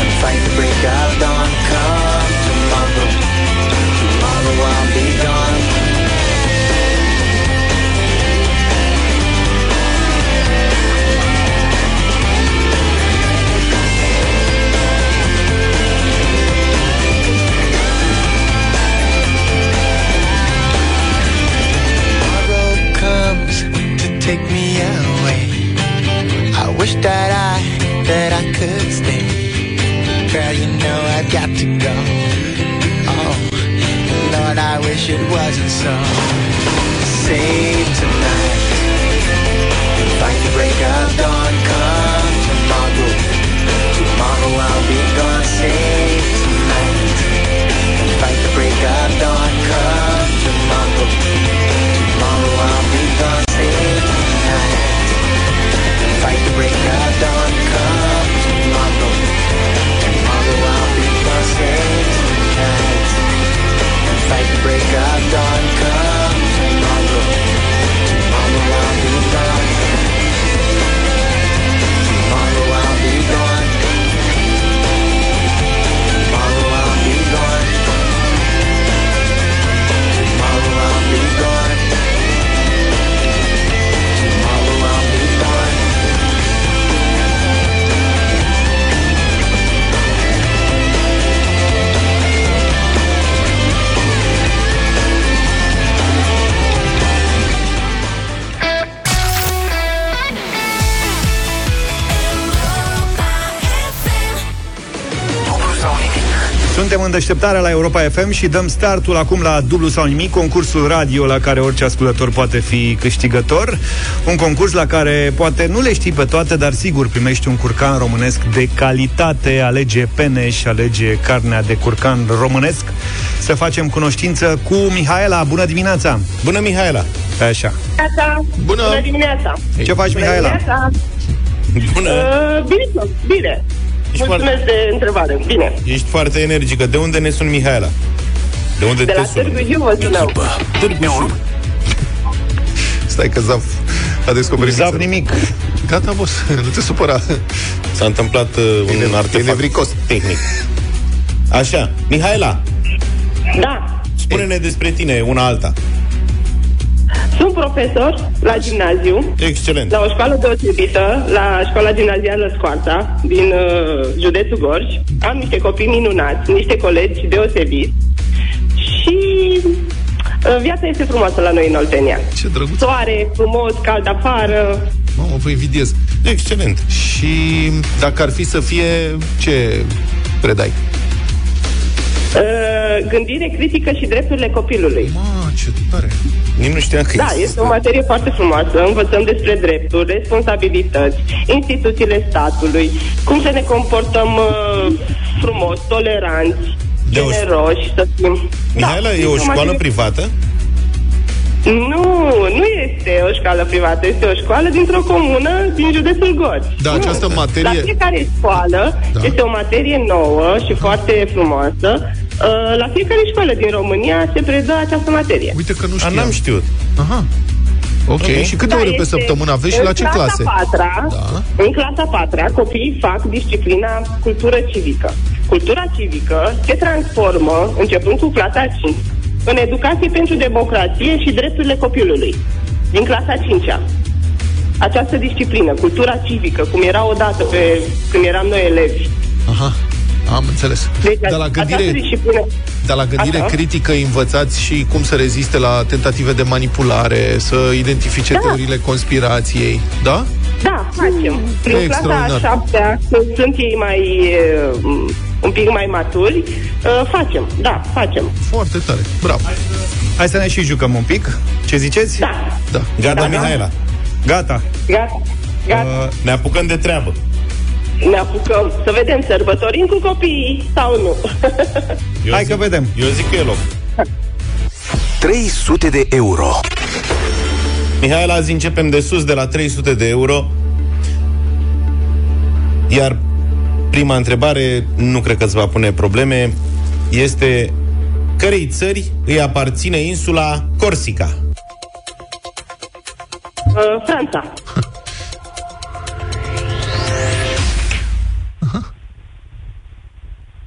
and fight the break of dawn. Come tomorrow. Tomorrow I'll be gone. wish that I, that I could stay. Girl, you know I've got to go. Oh, Lord, I wish it wasn't so. Save tonight. Fight the break of dawn. Break deșteptarea la Europa FM și dăm startul acum la dublu sau nimic, concursul radio la care orice ascultător poate fi câștigător. Un concurs la care poate nu le știi pe toate, dar sigur primești un curcan românesc de calitate. Alege peneș și alege carnea de curcan românesc. Să facem cunoștință cu Mihaela. Bună dimineața! Bună, Mihaela! Așa. Bună! Bună dimineața! Ce faci, Bună Mihaela? dimineața! Bună! Uh, bine, bine. Mulțumesc de întrebare. Bine. Ești foarte energică. De unde ne sun Mihaela? De unde De te la sună? Târgu Jiu vă sunăm. Târgu Stai că Zaf a descoperit Zaf mixerul. nimic. Gata, boss, nu te supăra. S-a întâmplat uh, un artefact nevricos. tehnic. Așa, Mihaela, Da. spune-ne despre tine una alta. Sunt profesor la gimnaziu, Excelent. la o școală deosebită, la școala gimnazială Scoarța, din uh, județul Gorj. Am niște copii minunați, niște colegi deosebiți și uh, viața este frumoasă la noi în Oltenia. Ce drăguț. Soare, frumos, cald afară. Mamă, vă invidiez. Excelent. Și dacă ar fi să fie, ce predai? Uh, gândire critică și drepturile copilului. Ma, ce tare. Nici nu știam că Da, există. este o materie foarte frumoasă. Învățăm despre drepturi, responsabilități, instituțiile statului, cum să ne comportăm uh, frumos, toleranți, De o- generoși, să fim. Mihaela, Da, e o este școală materie- privată? Nu, nu este o școală privată, este o școală dintr-o comună din județul Gorj. Da, Nu. această materie- La fiecare școală Da. este o materie nouă și foarte frumoasă. Uh, La fiecare școală din România se predă această materie. Uite că nu A, știam. n-am știut. Aha. Ok, Ok. și câte Da, ore pe este- săptămână aveți și în la ce clasa clase? Patra, Da. În clasa patra, copiii fac disciplina cultură civică. Cultura civică se transformă, începând cu clasa 5, în educație pentru democrație și drepturile copilului. Din clasa 5-a. Această disciplină, cultura civică, cum era odată pe, când eram noi elevi. Aha, am înțeles. Deci, Dar la această gândire, disciplină... dar la gândire Așa. critică învățați și cum să reziste la tentative de manipulare, să identifice Da. teoriile conspirației, da? Da, facem. Prin clasa Extraordinar. a șaptea, când sunt ei mai uh, un pic mai maturi, uh, facem. Da, facem. Foarte tare. Bravo. Hai să ne și jucăm un pic. Ce ziceți? Da, Da. Gata, Da, da. Mihaela. Gata. gata. Gata. Uh, Ne apucăm de treabă. Ne apucăm să vedem sărbătorim cu copiii sau nu. Eu Hai zic, că vedem. Eu zic că e loc. 300 de euro. Mihaela, azi începem de sus, de la 300 de euro. Iar prima întrebare, nu cred că îți va pune probleme, este cărei țări îi aparține insula Corsica? Uh, Franța.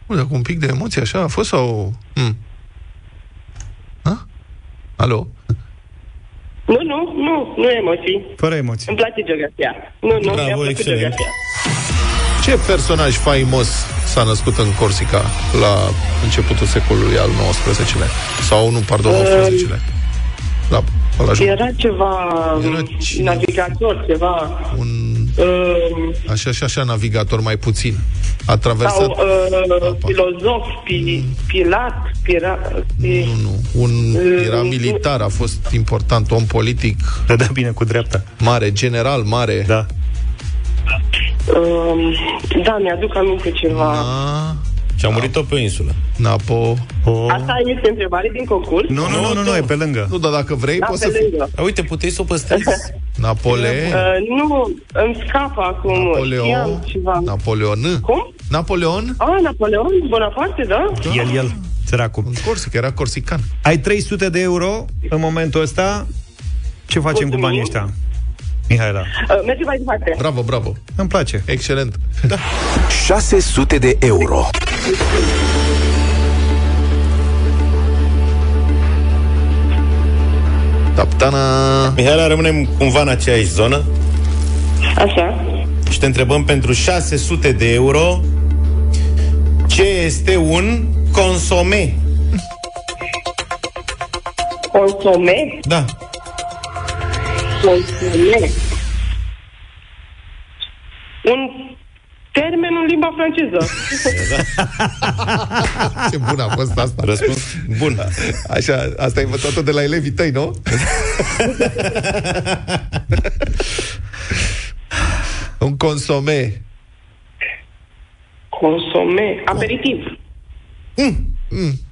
Uite, cu un pic de emoție așa a fost sau... Hmm. Ha? Alo? Nu, nu, nu, nu emoții. Fără emoții. Îmi place geografia. Nu, nu, Bravo, mi-a plăcut excelent. geografia. Ce personaj faimos s-a născut în Corsica la începutul secolului al XIX-lea? Sau nu, pardon, Uh, 18-lea? La Ăla joc. Era ceva navigator, ceva... Un... Uh, Așa și așa navigator mai puțin. A traversat... sau uh, filozof, pi, pilat, pira, pi, Nu, nu. Un, era militar, a fost important, om politic. Dădea bine cu dreapta. Mare, general mare. Da. Uh, da, mi-aduc aminte ceva. Na, Și a murit tot pe o insulă. Napo. O... Asta este întrebare din concurs? Nu, nu, nu, nu, nu, e pe lângă. Nu, dar dacă vrei, Da, poți pe să fii. lângă. A, uite, puteai să o păstrezi. Napole... Uh, nu, îmi scapă acum. Napoleon. Știam ceva. Napoleon. Cum? Napoleon? Ah, Napoleon Bonaparte, da? El, el, săracul. În Corsica, era corsican. Ai 300 de euro în momentul ăsta. Ce facem cu Mulțumim. banii ăștia? Mihaela. Uh, mergem mai departe. Bravo, bravo. Îmi place. Excelent. 600 de euro. Taptana. Mihaela, rămânem cumva în aceeași zonă Așa. și te întrebăm pentru 600 de euro ce este un consome. Consome? Da. Consome. Un termen în limba franceză. Ce bună a fost asta. Răspuns bun. Așa, asta ai învățat-o de la elevii tăi, nu? Un consome. Consome. Aperitiv. Mm.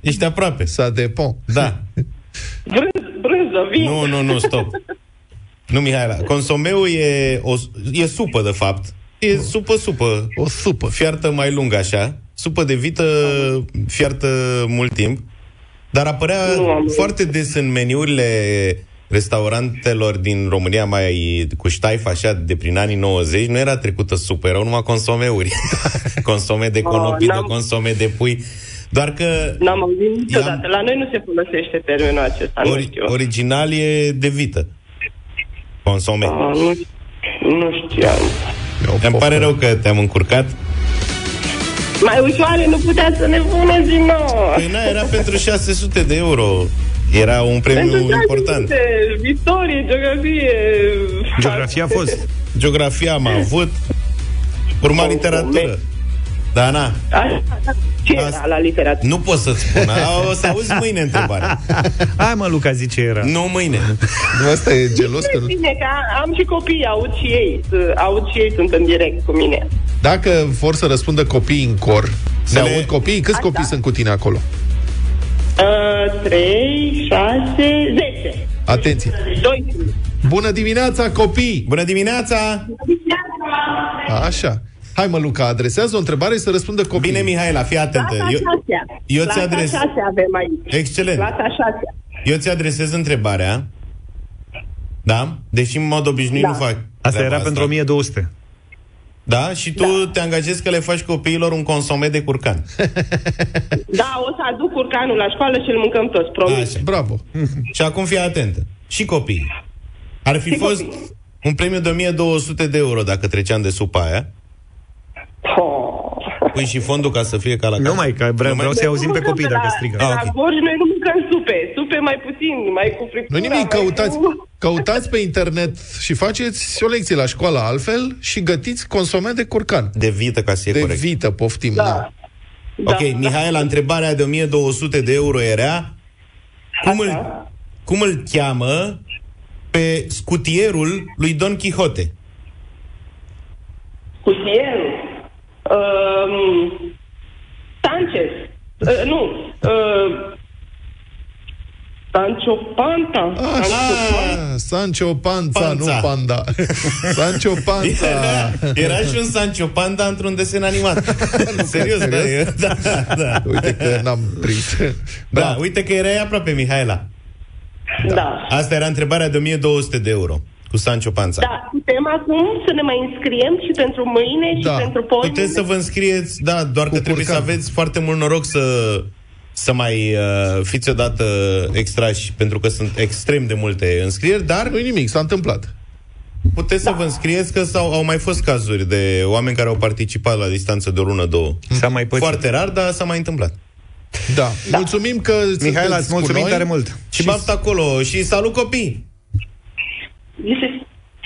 Ești aproape. Sa depon. Da. Brânz, brânză, vin. Nu, nu, nu, stop. Nu, Mihaela. Consomeul e, o, e supă, de fapt. E supă, supă. O supă. Fiartă mai lungă, așa. Supă de vită fiartă mult timp. Dar apărea Nu am foarte des în meniurile restaurantelor din România mai cu ștaif așa de prin anii 90 nu era trecută supă, erau numai consomeuri. consome de conopidă, n-am- consome de pui. Doar că N-am auzit niciodată. La noi nu se folosește termenul acesta, nu ori, știu. original e de vită. Consome. Ah, nu, nu știam. Îmi pare rău că te-am încurcat. Mai ușoare nu putea să ne puneți din nou. Păi na, era pentru 600 de euro. Era un premiu Pentru important. ce Istorie, geografie... Geografia a fost. Geografia am avut. Urma literatură. Da, na. Așa, Ce era la literatură? Nu pot să-ți spun. A, O să auzi mâine întrebarea. Hai mă, Luca, zice era. Nu mâine. Nu, asta e gelos că nu... Bine, că am și copii, aud și ei. Aud și ei, sunt în direct cu mine. Dacă vor să răspundă copiii în cor, se le- aud copiii? Câți Așa. copii sunt cu tine acolo? Uh, 3, 6, 10. Atenție! 2. Bună dimineața, copii! Bună dimineața! Așa. Hai mă, Luca, adresează o întrebare și să răspundă copiii. Bine, Mihaela, fii atentă. Clasa Eu, șasea. eu ți Clasa adres- șasea avem aici. Excelent. Clasa șasea. eu ți adresez întrebarea. Da? Deși în mod obișnuit Da. nu fac Asta treaba era pentru 1200. Da? Și tu da. te angajezi că le faci copiilor un consome de curcan. Da, o să aduc curcanul la școală și îl mâncăm toți, promis. Așa. Bravo! Și acum fii atentă. Și copiii. Ar fi Și fost copii. un premiu de 1200 de euro dacă treceam de supa aia. Oh. Pui și fondul ca să fie ca la Nu casă. mai, că vreau, vreau să-i auzim pe copii dacă strigă. Ah, La ok. Gorj noi nu mâncăm supe. Supe mai puțin, mai cu friptură. Nu nimic, mai căutați, Cu... căutați pe internet și faceți o lecție la școală altfel și gătiți consome de curcan. De vită ca să e De corect. vită, poftim. Da. Da. Ok, Mihaela, întrebarea de 1200 de euro era cum îl, cum îl cheamă pe scutierul lui Don Quixote? Cutierul. Um, Sanchez. Uh, nu. Uh, Sancho Panta. Sancho Panta. Ah, Sancho Panza, Panza. nu Panda. Sancho Panza. Era și un Sancho Panda într-un desen animat. serios, da, serios? e- da, da. Uite că n-am prins. Da, uite că erai aproape, Mihaela. Da. Asta era întrebarea de 1200 de euro cu Sancho Panza. Da, putem acum să ne mai înscriem și pentru mâine și Da. pentru poimine. Puteți să vă înscrieți, da, doar că Cu trebuie curcan. să aveți foarte mult noroc să să mai uh, fiți odată extrași, pentru că sunt extrem de multe înscrieri, dar Nu-i nimic, s-a întâmplat. puteți să vă înscrieți că s-au, au mai fost cazuri de oameni care au participat la distanță de o lună, două. S-a mai pățit. Foarte rar, dar s-a mai întâmplat. Da. Mulțumim că Mihaela, sunteți îți cu mulțumim noi. tare mult. Și baftă acolo și salut copii!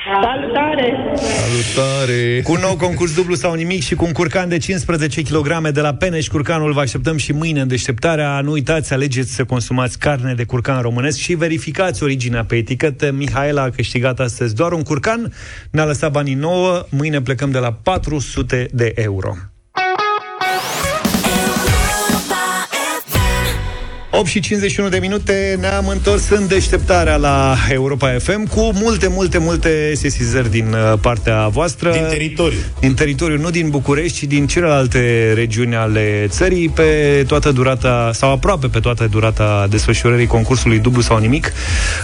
Salutare! Salutare! Cu un nou concurs dublu sau nimic și cu un curcan de 15 kg de la Peneș Curcanul vă așteptăm și mâine în deșteptarea. Nu uitați, alegeți să consumați carne de curcan românesc și verificați originea pe etichetă. Mihaela a câștigat astăzi doar un curcan, ne-a lăsat banii nouă, mâine plecăm de la 400 de euro. 8 și 51 de minute ne-am întors în deșteptarea la Europa FM cu multe, multe, multe sesizări din uh, partea voastră. Din teritoriu. Din teritoriu, nu din București, ci din celelalte regiuni ale țării, pe toată durata, sau aproape pe toată durata desfășurării concursului dublu sau nimic.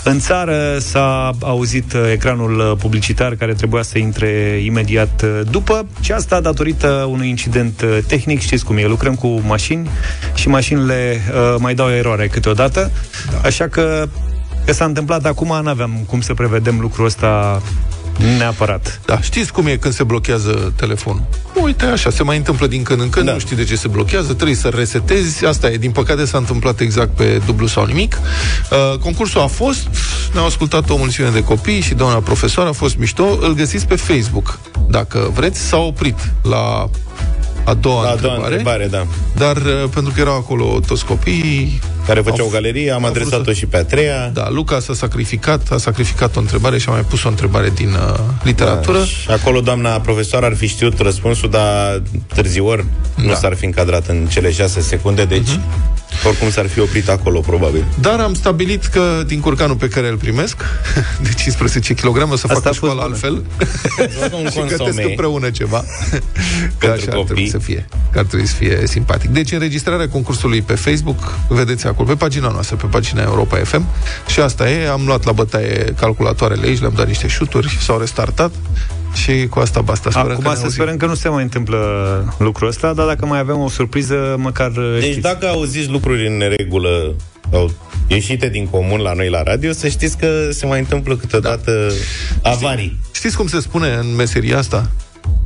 În țară s-a auzit uh, ecranul uh, publicitar care trebuia să intre imediat uh, după și asta datorită unui incident uh, tehnic. Știți cum e, lucrăm cu mașini și mașinile uh, mai dau eroare câteodată, da. așa că că s-a întâmplat acum, n-aveam cum să prevedem lucrul ăsta neapărat. Da, știți cum e când se blochează telefonul? Uite, așa, se mai întâmplă din când în când, da. nu știi de ce se blochează, trebuie să resetezi, asta e, din păcate s-a întâmplat exact pe dublu sau nimic. Uh, concursul a fost, ne-au ascultat o mulțime de copii și doamna profesor a fost mișto, îl găsiți pe Facebook, dacă vreți, s-a oprit la a doua, La a întrebare, doua întrebare, da. Dar uh, pentru că erau acolo toți copiii Care făceau au- o galerie, am au adresat-o vrut și pe a treia. Da, Luca s-a sacrificat, a sacrificat o întrebare și a mai pus o întrebare din uh, literatură. Da, și acolo doamna profesor ar fi știut răspunsul, dar târziu ori nu Da. s-ar fi încadrat în cele șase secunde, deci Mhm. Oricum s-ar fi oprit acolo, probabil. Dar am stabilit că din curcanul pe care îl primesc, de 15 kg, o să fac a o fost școală bună. altfel un și gătesc consome. împreună ceva. că Pentru așa ar copii. trebui să fie. Că ar trebui să fie simpatic. Deci înregistrarea concursului pe Facebook, vedeți acolo, pe pagina noastră, pe pagina Europa FM. Și asta e, am luat la bătaie calculatoarele aici, le-am dat niște șuturi, s-au restartat și cu asta basta. Sperăm că Acum ne să auzim. sperăm că nu se mai întâmplă lucrul ăsta, dar dacă mai avem o surpriză, măcar Deci știți. dacă auziți lucruri în neregulă sau ieșite din comun la noi la radio, să știți că se mai întâmplă câteodată Da. avarii. Știți cum se spune în meseria asta?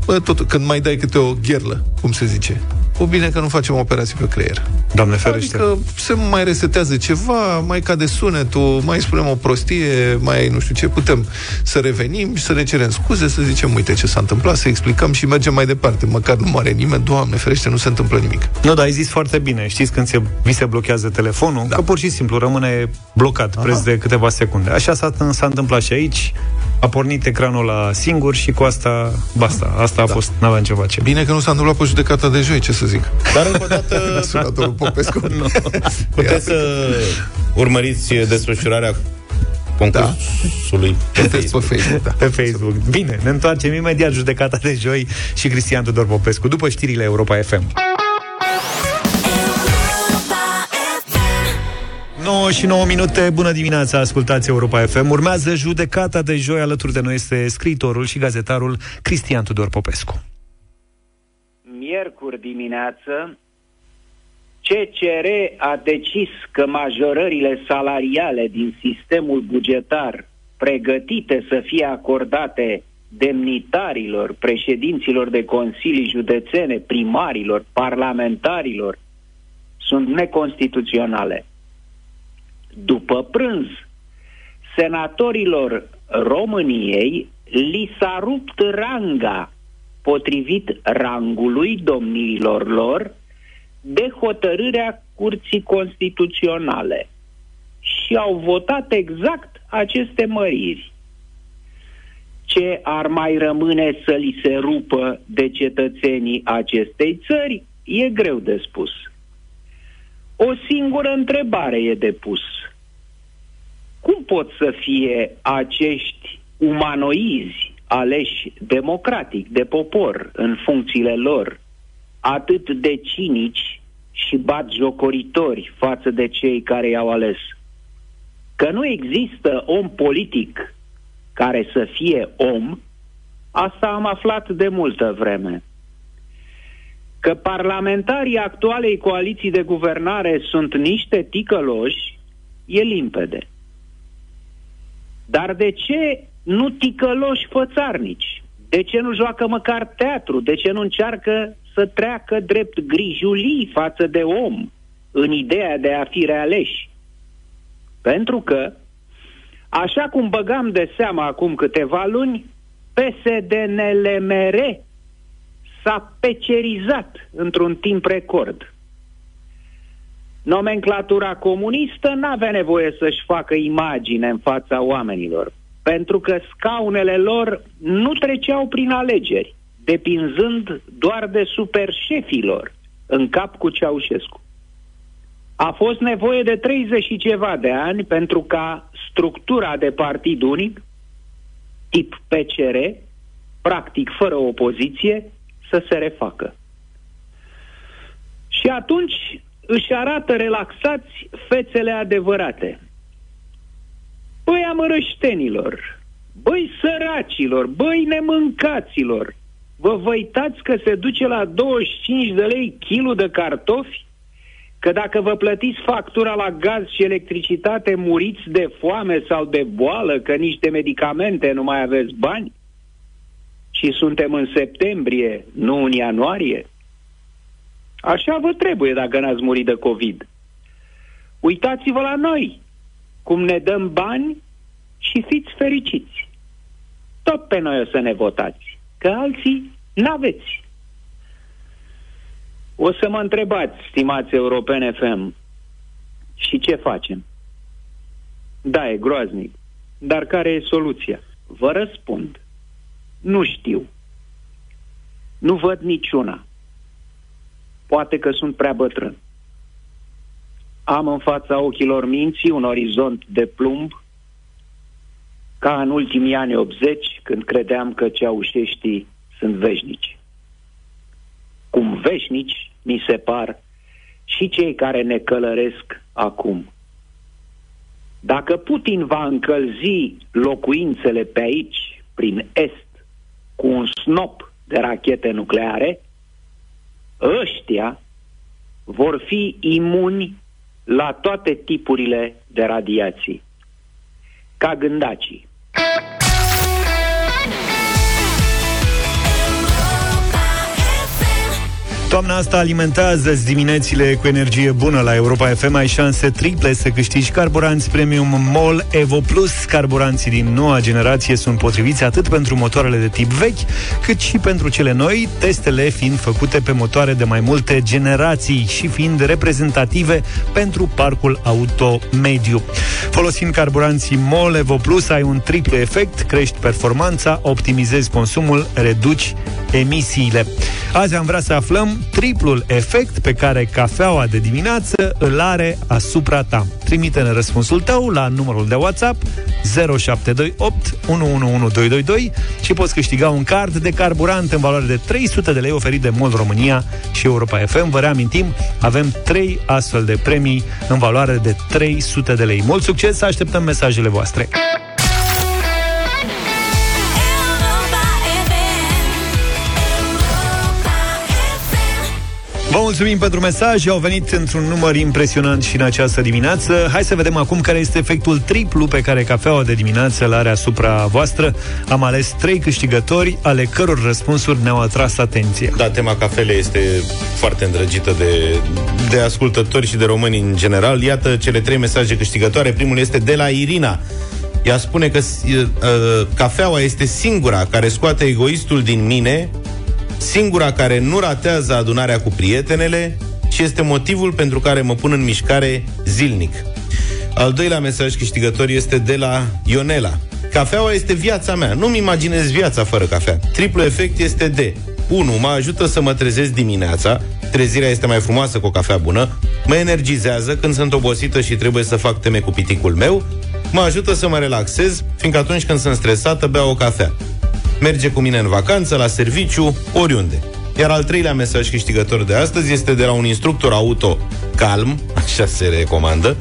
Bă, tot, când mai dai câte o gherlă, cum se zice. O bine că nu facem operații pe creier. Doamne ferește. Adică se mai resetează ceva, mai cade sunetul, mai spunem o prostie, mai nu știu ce, putem să revenim și să ne cerem scuze, să zicem, uite ce s-a întâmplat, să explicăm și mergem mai departe. Măcar nu moare nimeni, Doamne ferește, nu se întâmplă nimic. Nu, dar ai zis foarte bine. Știți când se, vi se blochează telefonul? Da. Că pur și simplu rămâne blocat, preț de câteva secunde. Așa s-a, s-a întâmplat și aici. A pornit ecranul la singur și cu asta basta. Asta a fost, n-aveam ce face. Bine că nu s-a întâmplat pe judecata de joi, ce să zic. Dar încă o dată Sunatorul Popescu. nu. puteți să urmăriți desfășurarea concursului pe Puteți Facebook. pe Facebook, da. Pe Facebook. Bine, ne întoarcem imediat judecata de joi și Cristian Tudor Popescu, după știrile Europa FM. 9 și 9 minute, bună dimineața, ascultați Europa FM. Urmează judecata de joi, alături de noi este scriitorul și gazetarul Cristian Tudor Popescu. Miercuri dimineață, CCR a decis că majorările salariale din sistemul bugetar pregătite să fie acordate demnitarilor, președinților de consilii județene, primarilor, parlamentarilor, sunt neconstituționale. După prânz, senatorilor României li s-a rupt ranga potrivit rangului domniilor lor de hotărârea Curții Constituționale și au votat exact aceste măriri. Ce ar mai rămâne să li se rupă de cetățenii acestei țări e greu de spus. O singură întrebare e de pus. Cum pot să fie acești umanoizi aleși democratic de popor în funcțiile lor atât de cinici și bat jocoritori față de cei care i-au ales? Că nu există om politic care să fie om, asta am aflat de multă vreme că parlamentarii actualei coaliții de guvernare sunt niște ticăloși, e limpede. Dar de ce nu ticăloși fățarnici? De ce nu joacă măcar teatru? De ce nu încearcă să treacă drept grijulii față de om în ideea de a fi realeși? Pentru că Așa cum băgam de seamă acum câteva luni, PSD-NLMR s-a pecerizat într-un timp record. Nomenclatura comunistă n-avea nevoie să-și facă imagine în fața oamenilor, pentru că scaunele lor nu treceau prin alegeri, depinzând doar de superșefilor, în cap cu Ceaușescu. A fost nevoie de 30 și ceva de ani pentru ca structura de partid unic, tip PCR, practic fără opoziție, să se refacă. Și atunci își arată relaxați fețele adevărate. Băi amărăștenilor, băi săracilor, băi nemâncaților, vă vă uitați că se duce la 25 de lei kilo de cartofi? Că dacă vă plătiți factura la gaz și electricitate, muriți de foame sau de boală, că nici de medicamente nu mai aveți bani? Și suntem în septembrie, nu în ianuarie? Așa vă trebuie dacă n-ați murit de COVID. Uitați-vă la noi, cum ne dăm bani și fiți fericiți. Tot pe noi o să ne votați, că alții n-aveți. O să mă întrebați, stimați europene FM, și ce facem? Da, e groaznic. Dar care e soluția? Vă răspund. Nu știu. Nu văd niciuna. Poate că sunt prea bătrân. Am în fața ochilor minții un orizont de plumb, ca în ultimii ani 80, când credeam că ceaușeștii sunt veșnici. Cum veșnici mi se par și cei care ne călăresc acum. Dacă Putin va încălzi locuințele pe aici, prin est, cu un snop de rachete nucleare, ăștia vor fi imuni la toate tipurile de radiații. Ca gândacii. Toamna asta alimentează diminețile cu energie bună la Europa FM. Ai șanse triple să câștigi carburanți premium MOL Evo Plus. Carburanții din noua generație sunt potriviți atât pentru motoarele de tip vechi, cât și pentru cele noi, testele fiind făcute pe motoare de mai multe generații și fiind reprezentative pentru parcul auto mediu. Folosind carburanții MOL Evo Plus, ai un triplu efect, crești performanța, optimizezi consumul, reduci emisiile. Azi am vrea să aflăm triplul efect pe care cafeaua de dimineață îl are asupra ta. Trimite-ne răspunsul tău la numărul de WhatsApp 0728 111222 și poți câștiga un card de carburant în valoare de 300 de lei oferit de MOL România și Europa FM. Vă reamintim, avem 3 astfel de premii în valoare de 300 de lei. Mult succes, așteptăm mesajele voastre! Vă mulțumim pentru mesaje, au venit într-un număr impresionant și în această dimineață. Hai să vedem acum care este efectul triplu pe care cafeaua de dimineață îl are asupra voastră. Am ales trei câștigători, ale căror răspunsuri ne-au atras atenție. Da, tema cafelei este foarte îndrăgită de, de ascultători și de români în general. Iată cele trei mesaje câștigătoare. Primul este de la Irina. Ea spune că uh, cafeaua este singura care scoate egoistul din mine, singura care nu ratează adunarea cu prietenele și este motivul pentru care mă pun în mișcare zilnic. Al doilea mesaj câștigător este de la Ionela. Cafeaua este viața mea. Nu-mi imaginez viața fără cafea. Triplu efect este de 1. Mă ajută să mă trezesc dimineața. Trezirea este mai frumoasă cu o cafea bună. Mă energizează când sunt obosită și trebuie să fac teme cu piticul meu. Mă ajută să mă relaxez, fiindcă atunci când sunt stresată, beau o cafea. Merge cu mine în vacanță, la serviciu, oriunde. Iar al treilea mesaj câștigător de astăzi este de la un instructor auto calm, așa se recomandă.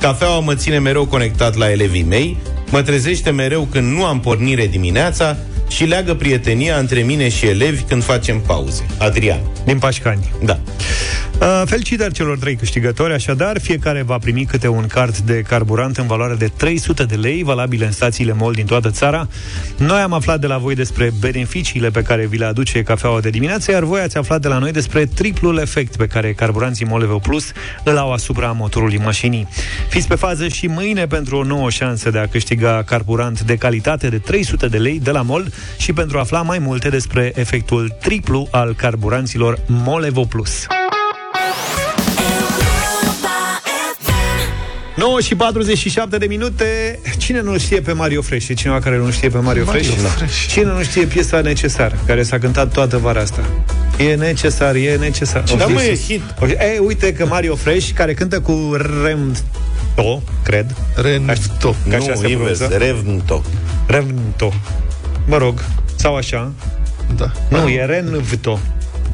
Cafeaua mă ține mereu conectat la elevii mei, mă trezește mereu când nu am pornire dimineața și leagă prietenia între mine și elevi când facem pauze. Adrian. Din Pașcani. Da. Uh, felicitări celor trei câștigători, așadar, fiecare va primi câte un card de carburant în valoare de 300 de lei, valabile în stațiile MOL din toată țara. Noi am aflat de la voi despre beneficiile pe care vi le aduce cafeaua de dimineață, iar voi ați aflat de la noi despre triplul efect pe care carburanții Molevo Plus îl au asupra motorului mașinii. Fiți pe fază și mâine pentru o nouă șansă de a câștiga carburant de calitate de 300 de lei de la MOL și pentru a afla mai multe despre efectul triplu al carburanților Molevo Plus. 9 și 47 de minute Cine nu știe pe Mario Fresh? E cineva care nu știe pe Mario, Mario Fresh? Fresh. Cine nu știe piesa Necesar? Care s-a cântat toată vara asta E necesar, e necesar Da, Of, mă, e Iisus. hit. Ok, E, uite că Mario Fresh Care cântă cu Remto, cred Rento. Că așa nu, se invers, pronunță. Revnto. Remto Mă rog, sau așa Da. Nu, e Renvto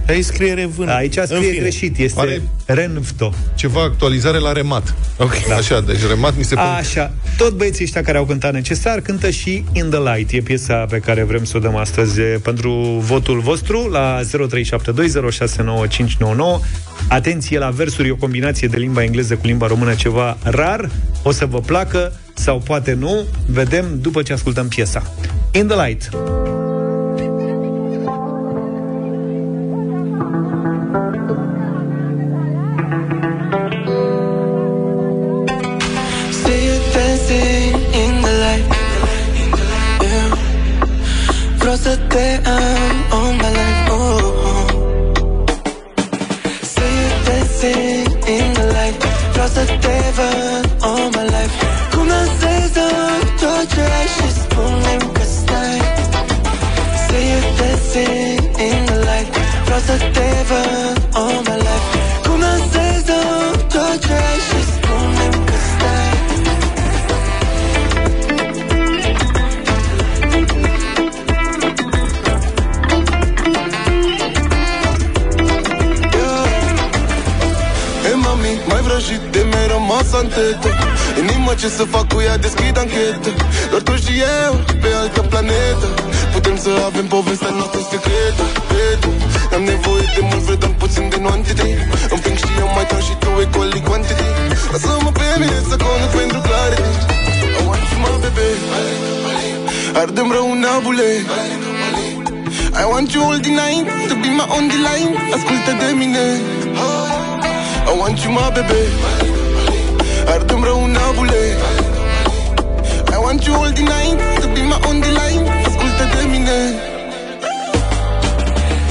Aici scrie Revân. Aici În scrie fine. greșit Este Are- Renvto Ceva actualizare la remat. Ok. Așa, deci remat mi se pare... Așa, tot băieții ăștia care au cântat necesar cântă și In the Light. E piesa pe care vrem să o dăm astăzi e, pentru votul vostru la 0372069599. Atenție la versuri, e o combinație de limba engleză cu limba română, ceva rar. O să vă placă sau poate nu. Vedem după ce ascultăm piesa. In the Light. Antetă Inima ce să fac cu ea, deschid anchetă Doar tu și eu, pe altă planetă. Putem să avem povestea noastră secretă Vedu, am nevoie de mult, vreau dar puțin de nuantity Împing și eu mai tare și tu equally quantity. Lasă-mă pe mine să conduc pentru clarity. I want you, my baby. Ardem rău în abule. I want you all the night To be my on the line. Ascultă de mine. I want you, my baby Ardem rău în abule. I want you all the night To be my on the line. Ascultă de mine.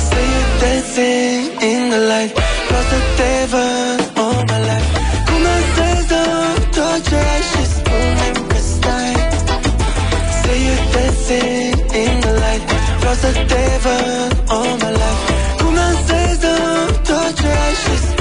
See you dancing in the light. Vreau să te văd all my life. Cum lansezăm tot ce ai și spunem că stai. See you dancing in the light. Vreau să te văd all my life. Cum lansezăm tot ce ai și spunem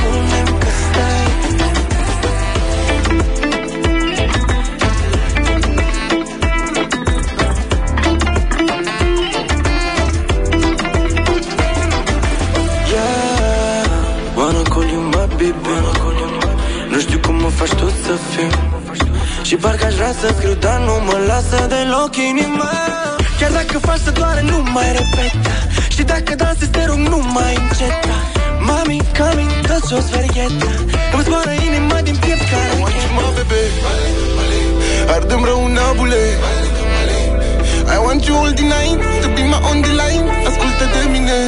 Și parcă aș vrea să scriu, dar nu mă lasă deloc inima. Chiar dacă faci să doare, nu mai repeta Și dacă dansezi, te rog, nu mai înceta. Mami, coming, dă-ți o sferghetă Îmi zboară inima din piept care I want you, my baby Ardem rău în abule I want you all the night To be my on the line. Ascultă de mine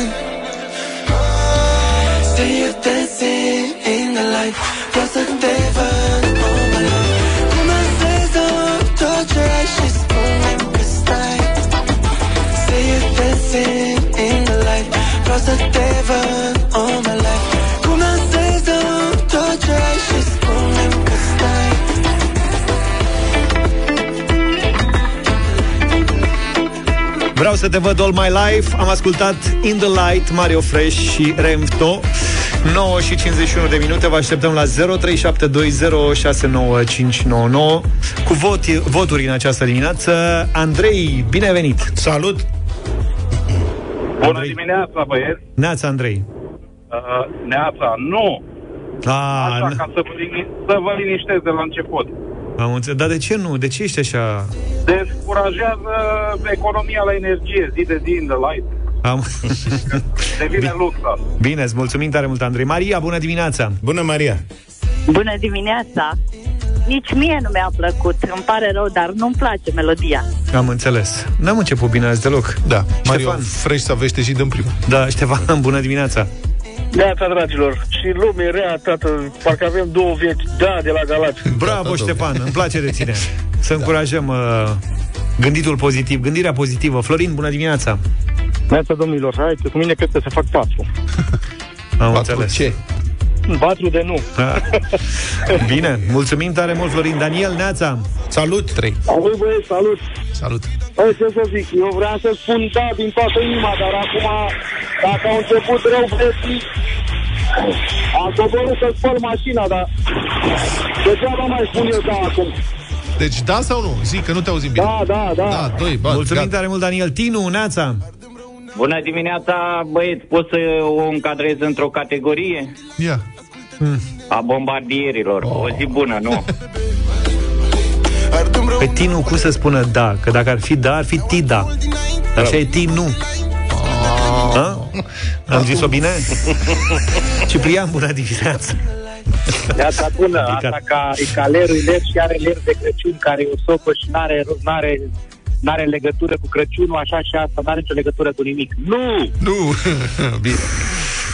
See you dancing in the light Vreau să te văd Vreau să te văd all my life. Cum lansezăm tot ce ai și spunem că stai Vreau să te văd all my life. Am ascultat In the Light, Mario Fresh și Remto 9 și 51 de minute Vă așteptăm la 0372069599 Cu vot, voturi în această dimineață Andrei, bine ai venit Salut Bună Andrei. dimineața, băieți! Neața, Andrei Uh, neața, nu! A, Așa, n- ca să vă, lini- să vă liniștesc de la început. am înțeles. Dar de ce nu? De ce ești așa? Descurajează economia la energie zi de zi în the light. Am... Devine Luca. Bine, îți mulțumim tare mult, Andrei. Maria, bună dimineața! Bună, Maria! Bună dimineața! Nici mie nu mi-a plăcut, îmi pare rău, dar nu-mi place melodia. Am înțeles. N-am început bine azi deloc. Da, Mario, Ștefan. fresh să vește și dăm prima. Da, Ștefan, bună dimineața! Neața, dragilor, și lume rea, tată, parcă avem două vieți, da, de la Galați. Bravo, Ștefan, îmi place de tine. Să încurajăm uh, gânditul pozitiv, gândirea pozitivă. Florin, bună dimineața! Neața, domnilor, hai, că cu mine cred că se fac patru. Am Patru înțeles. ce? Patru de nu. Da. Bine, mulțumim tare mult, Florin. Daniel, Neața! Salut! 3. Auzi, băieți, salut! Salut! Păi, ce să zic, eu vreau să spun da din toată inima, dar acum, dacă au început rău băieții, am coborât să spăl mașina, dar degeaba mai spun eu da acum. Deci da sau nu? Zic că nu te auzim bine. Da, da, da. Da, doi, ba, Mulțumim gata. tare mult, Daniel. Tinu, Neața! Bună dimineața, băieți, pot să o încadrez într-o categorie? Ia. A bombardierilor. O zi bună, nu? Pe Tinu, cum să spună da? Că dacă ar fi da, ar fi Tida. Așa e Tinu. Ha? Am zis-o bine? Ciprian, bună dimineața! Neața bună, asta Ridicat. ca, e ca lerul ler și are ler de Crăciun care e o sopă și n-are, n-are, n-are legătură cu Crăciunul, așa și asta n-are nicio legătură cu nimic. Nu! Nu! Bine.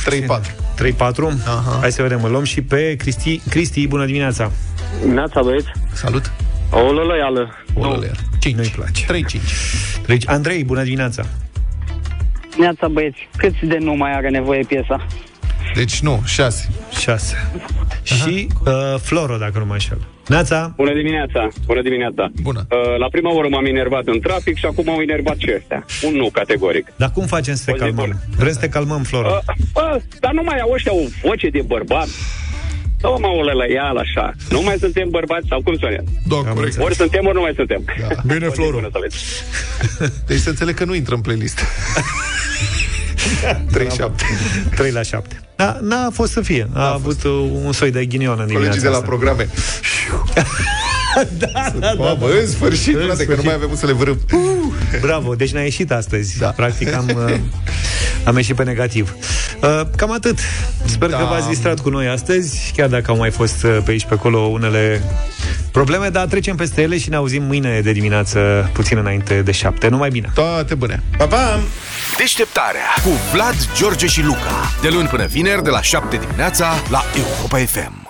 3-4. 3-4. Hai să vedem, îl luăm și pe Cristi. Cristi, bună dimineața! Neața, băieți. Salut! O lălăială. O lălăială. 5. Nu-i place. 3-5. Deci, Andrei, bună dimineața! Neața băieți, câți de nu mai are nevoie piesa? Deci nu, 6. 6. Și uh, Floro, dacă nu mă înșel. Neața! Bună dimineața, bună dimineața. Bună. Uh, la prima oră m-am enervat în trafic și acum m-au enervat și ăstea. Un nu, categoric. Dar cum facem să te O zi calmăm? bună. Vrem să te calmăm, Floro. Uh, bă, dar nu mai au ăștia o voce de bărbat. Nu mă o lălăial așa. Nu mai suntem bărbați sau cum sonează? Da, corect. Ori suntem, ori nu mai suntem. Da. Bine, Floro. Deci să înțeleg că nu intră în playlist. 3-7. 3 la 7. Da, n-a fost să fie. A, avut uh, un soi de ghinion în dimineața Colegii de la asta. programe. da, da, Bă, bă, în sfârșit, În frate, că nu sfârșit. mai avem să le vârâm. Bravo, deci ne-a ieșit astăzi. Da. Practic am, uh, am ieșit pe negativ. Uh, Cam atât. Sper Da. că v-ați distrat cu noi astăzi, chiar dacă au mai fost uh, pe aici pe acolo unele probleme, dar trecem peste ele și ne auzim mâine de dimineață, puțin înainte de șapte. Numai bine! Toate bune! Pa, pa! Deșteptarea cu Vlad, George și Luca. De luni până vineri, de la 7 dimineața, la Europa FM.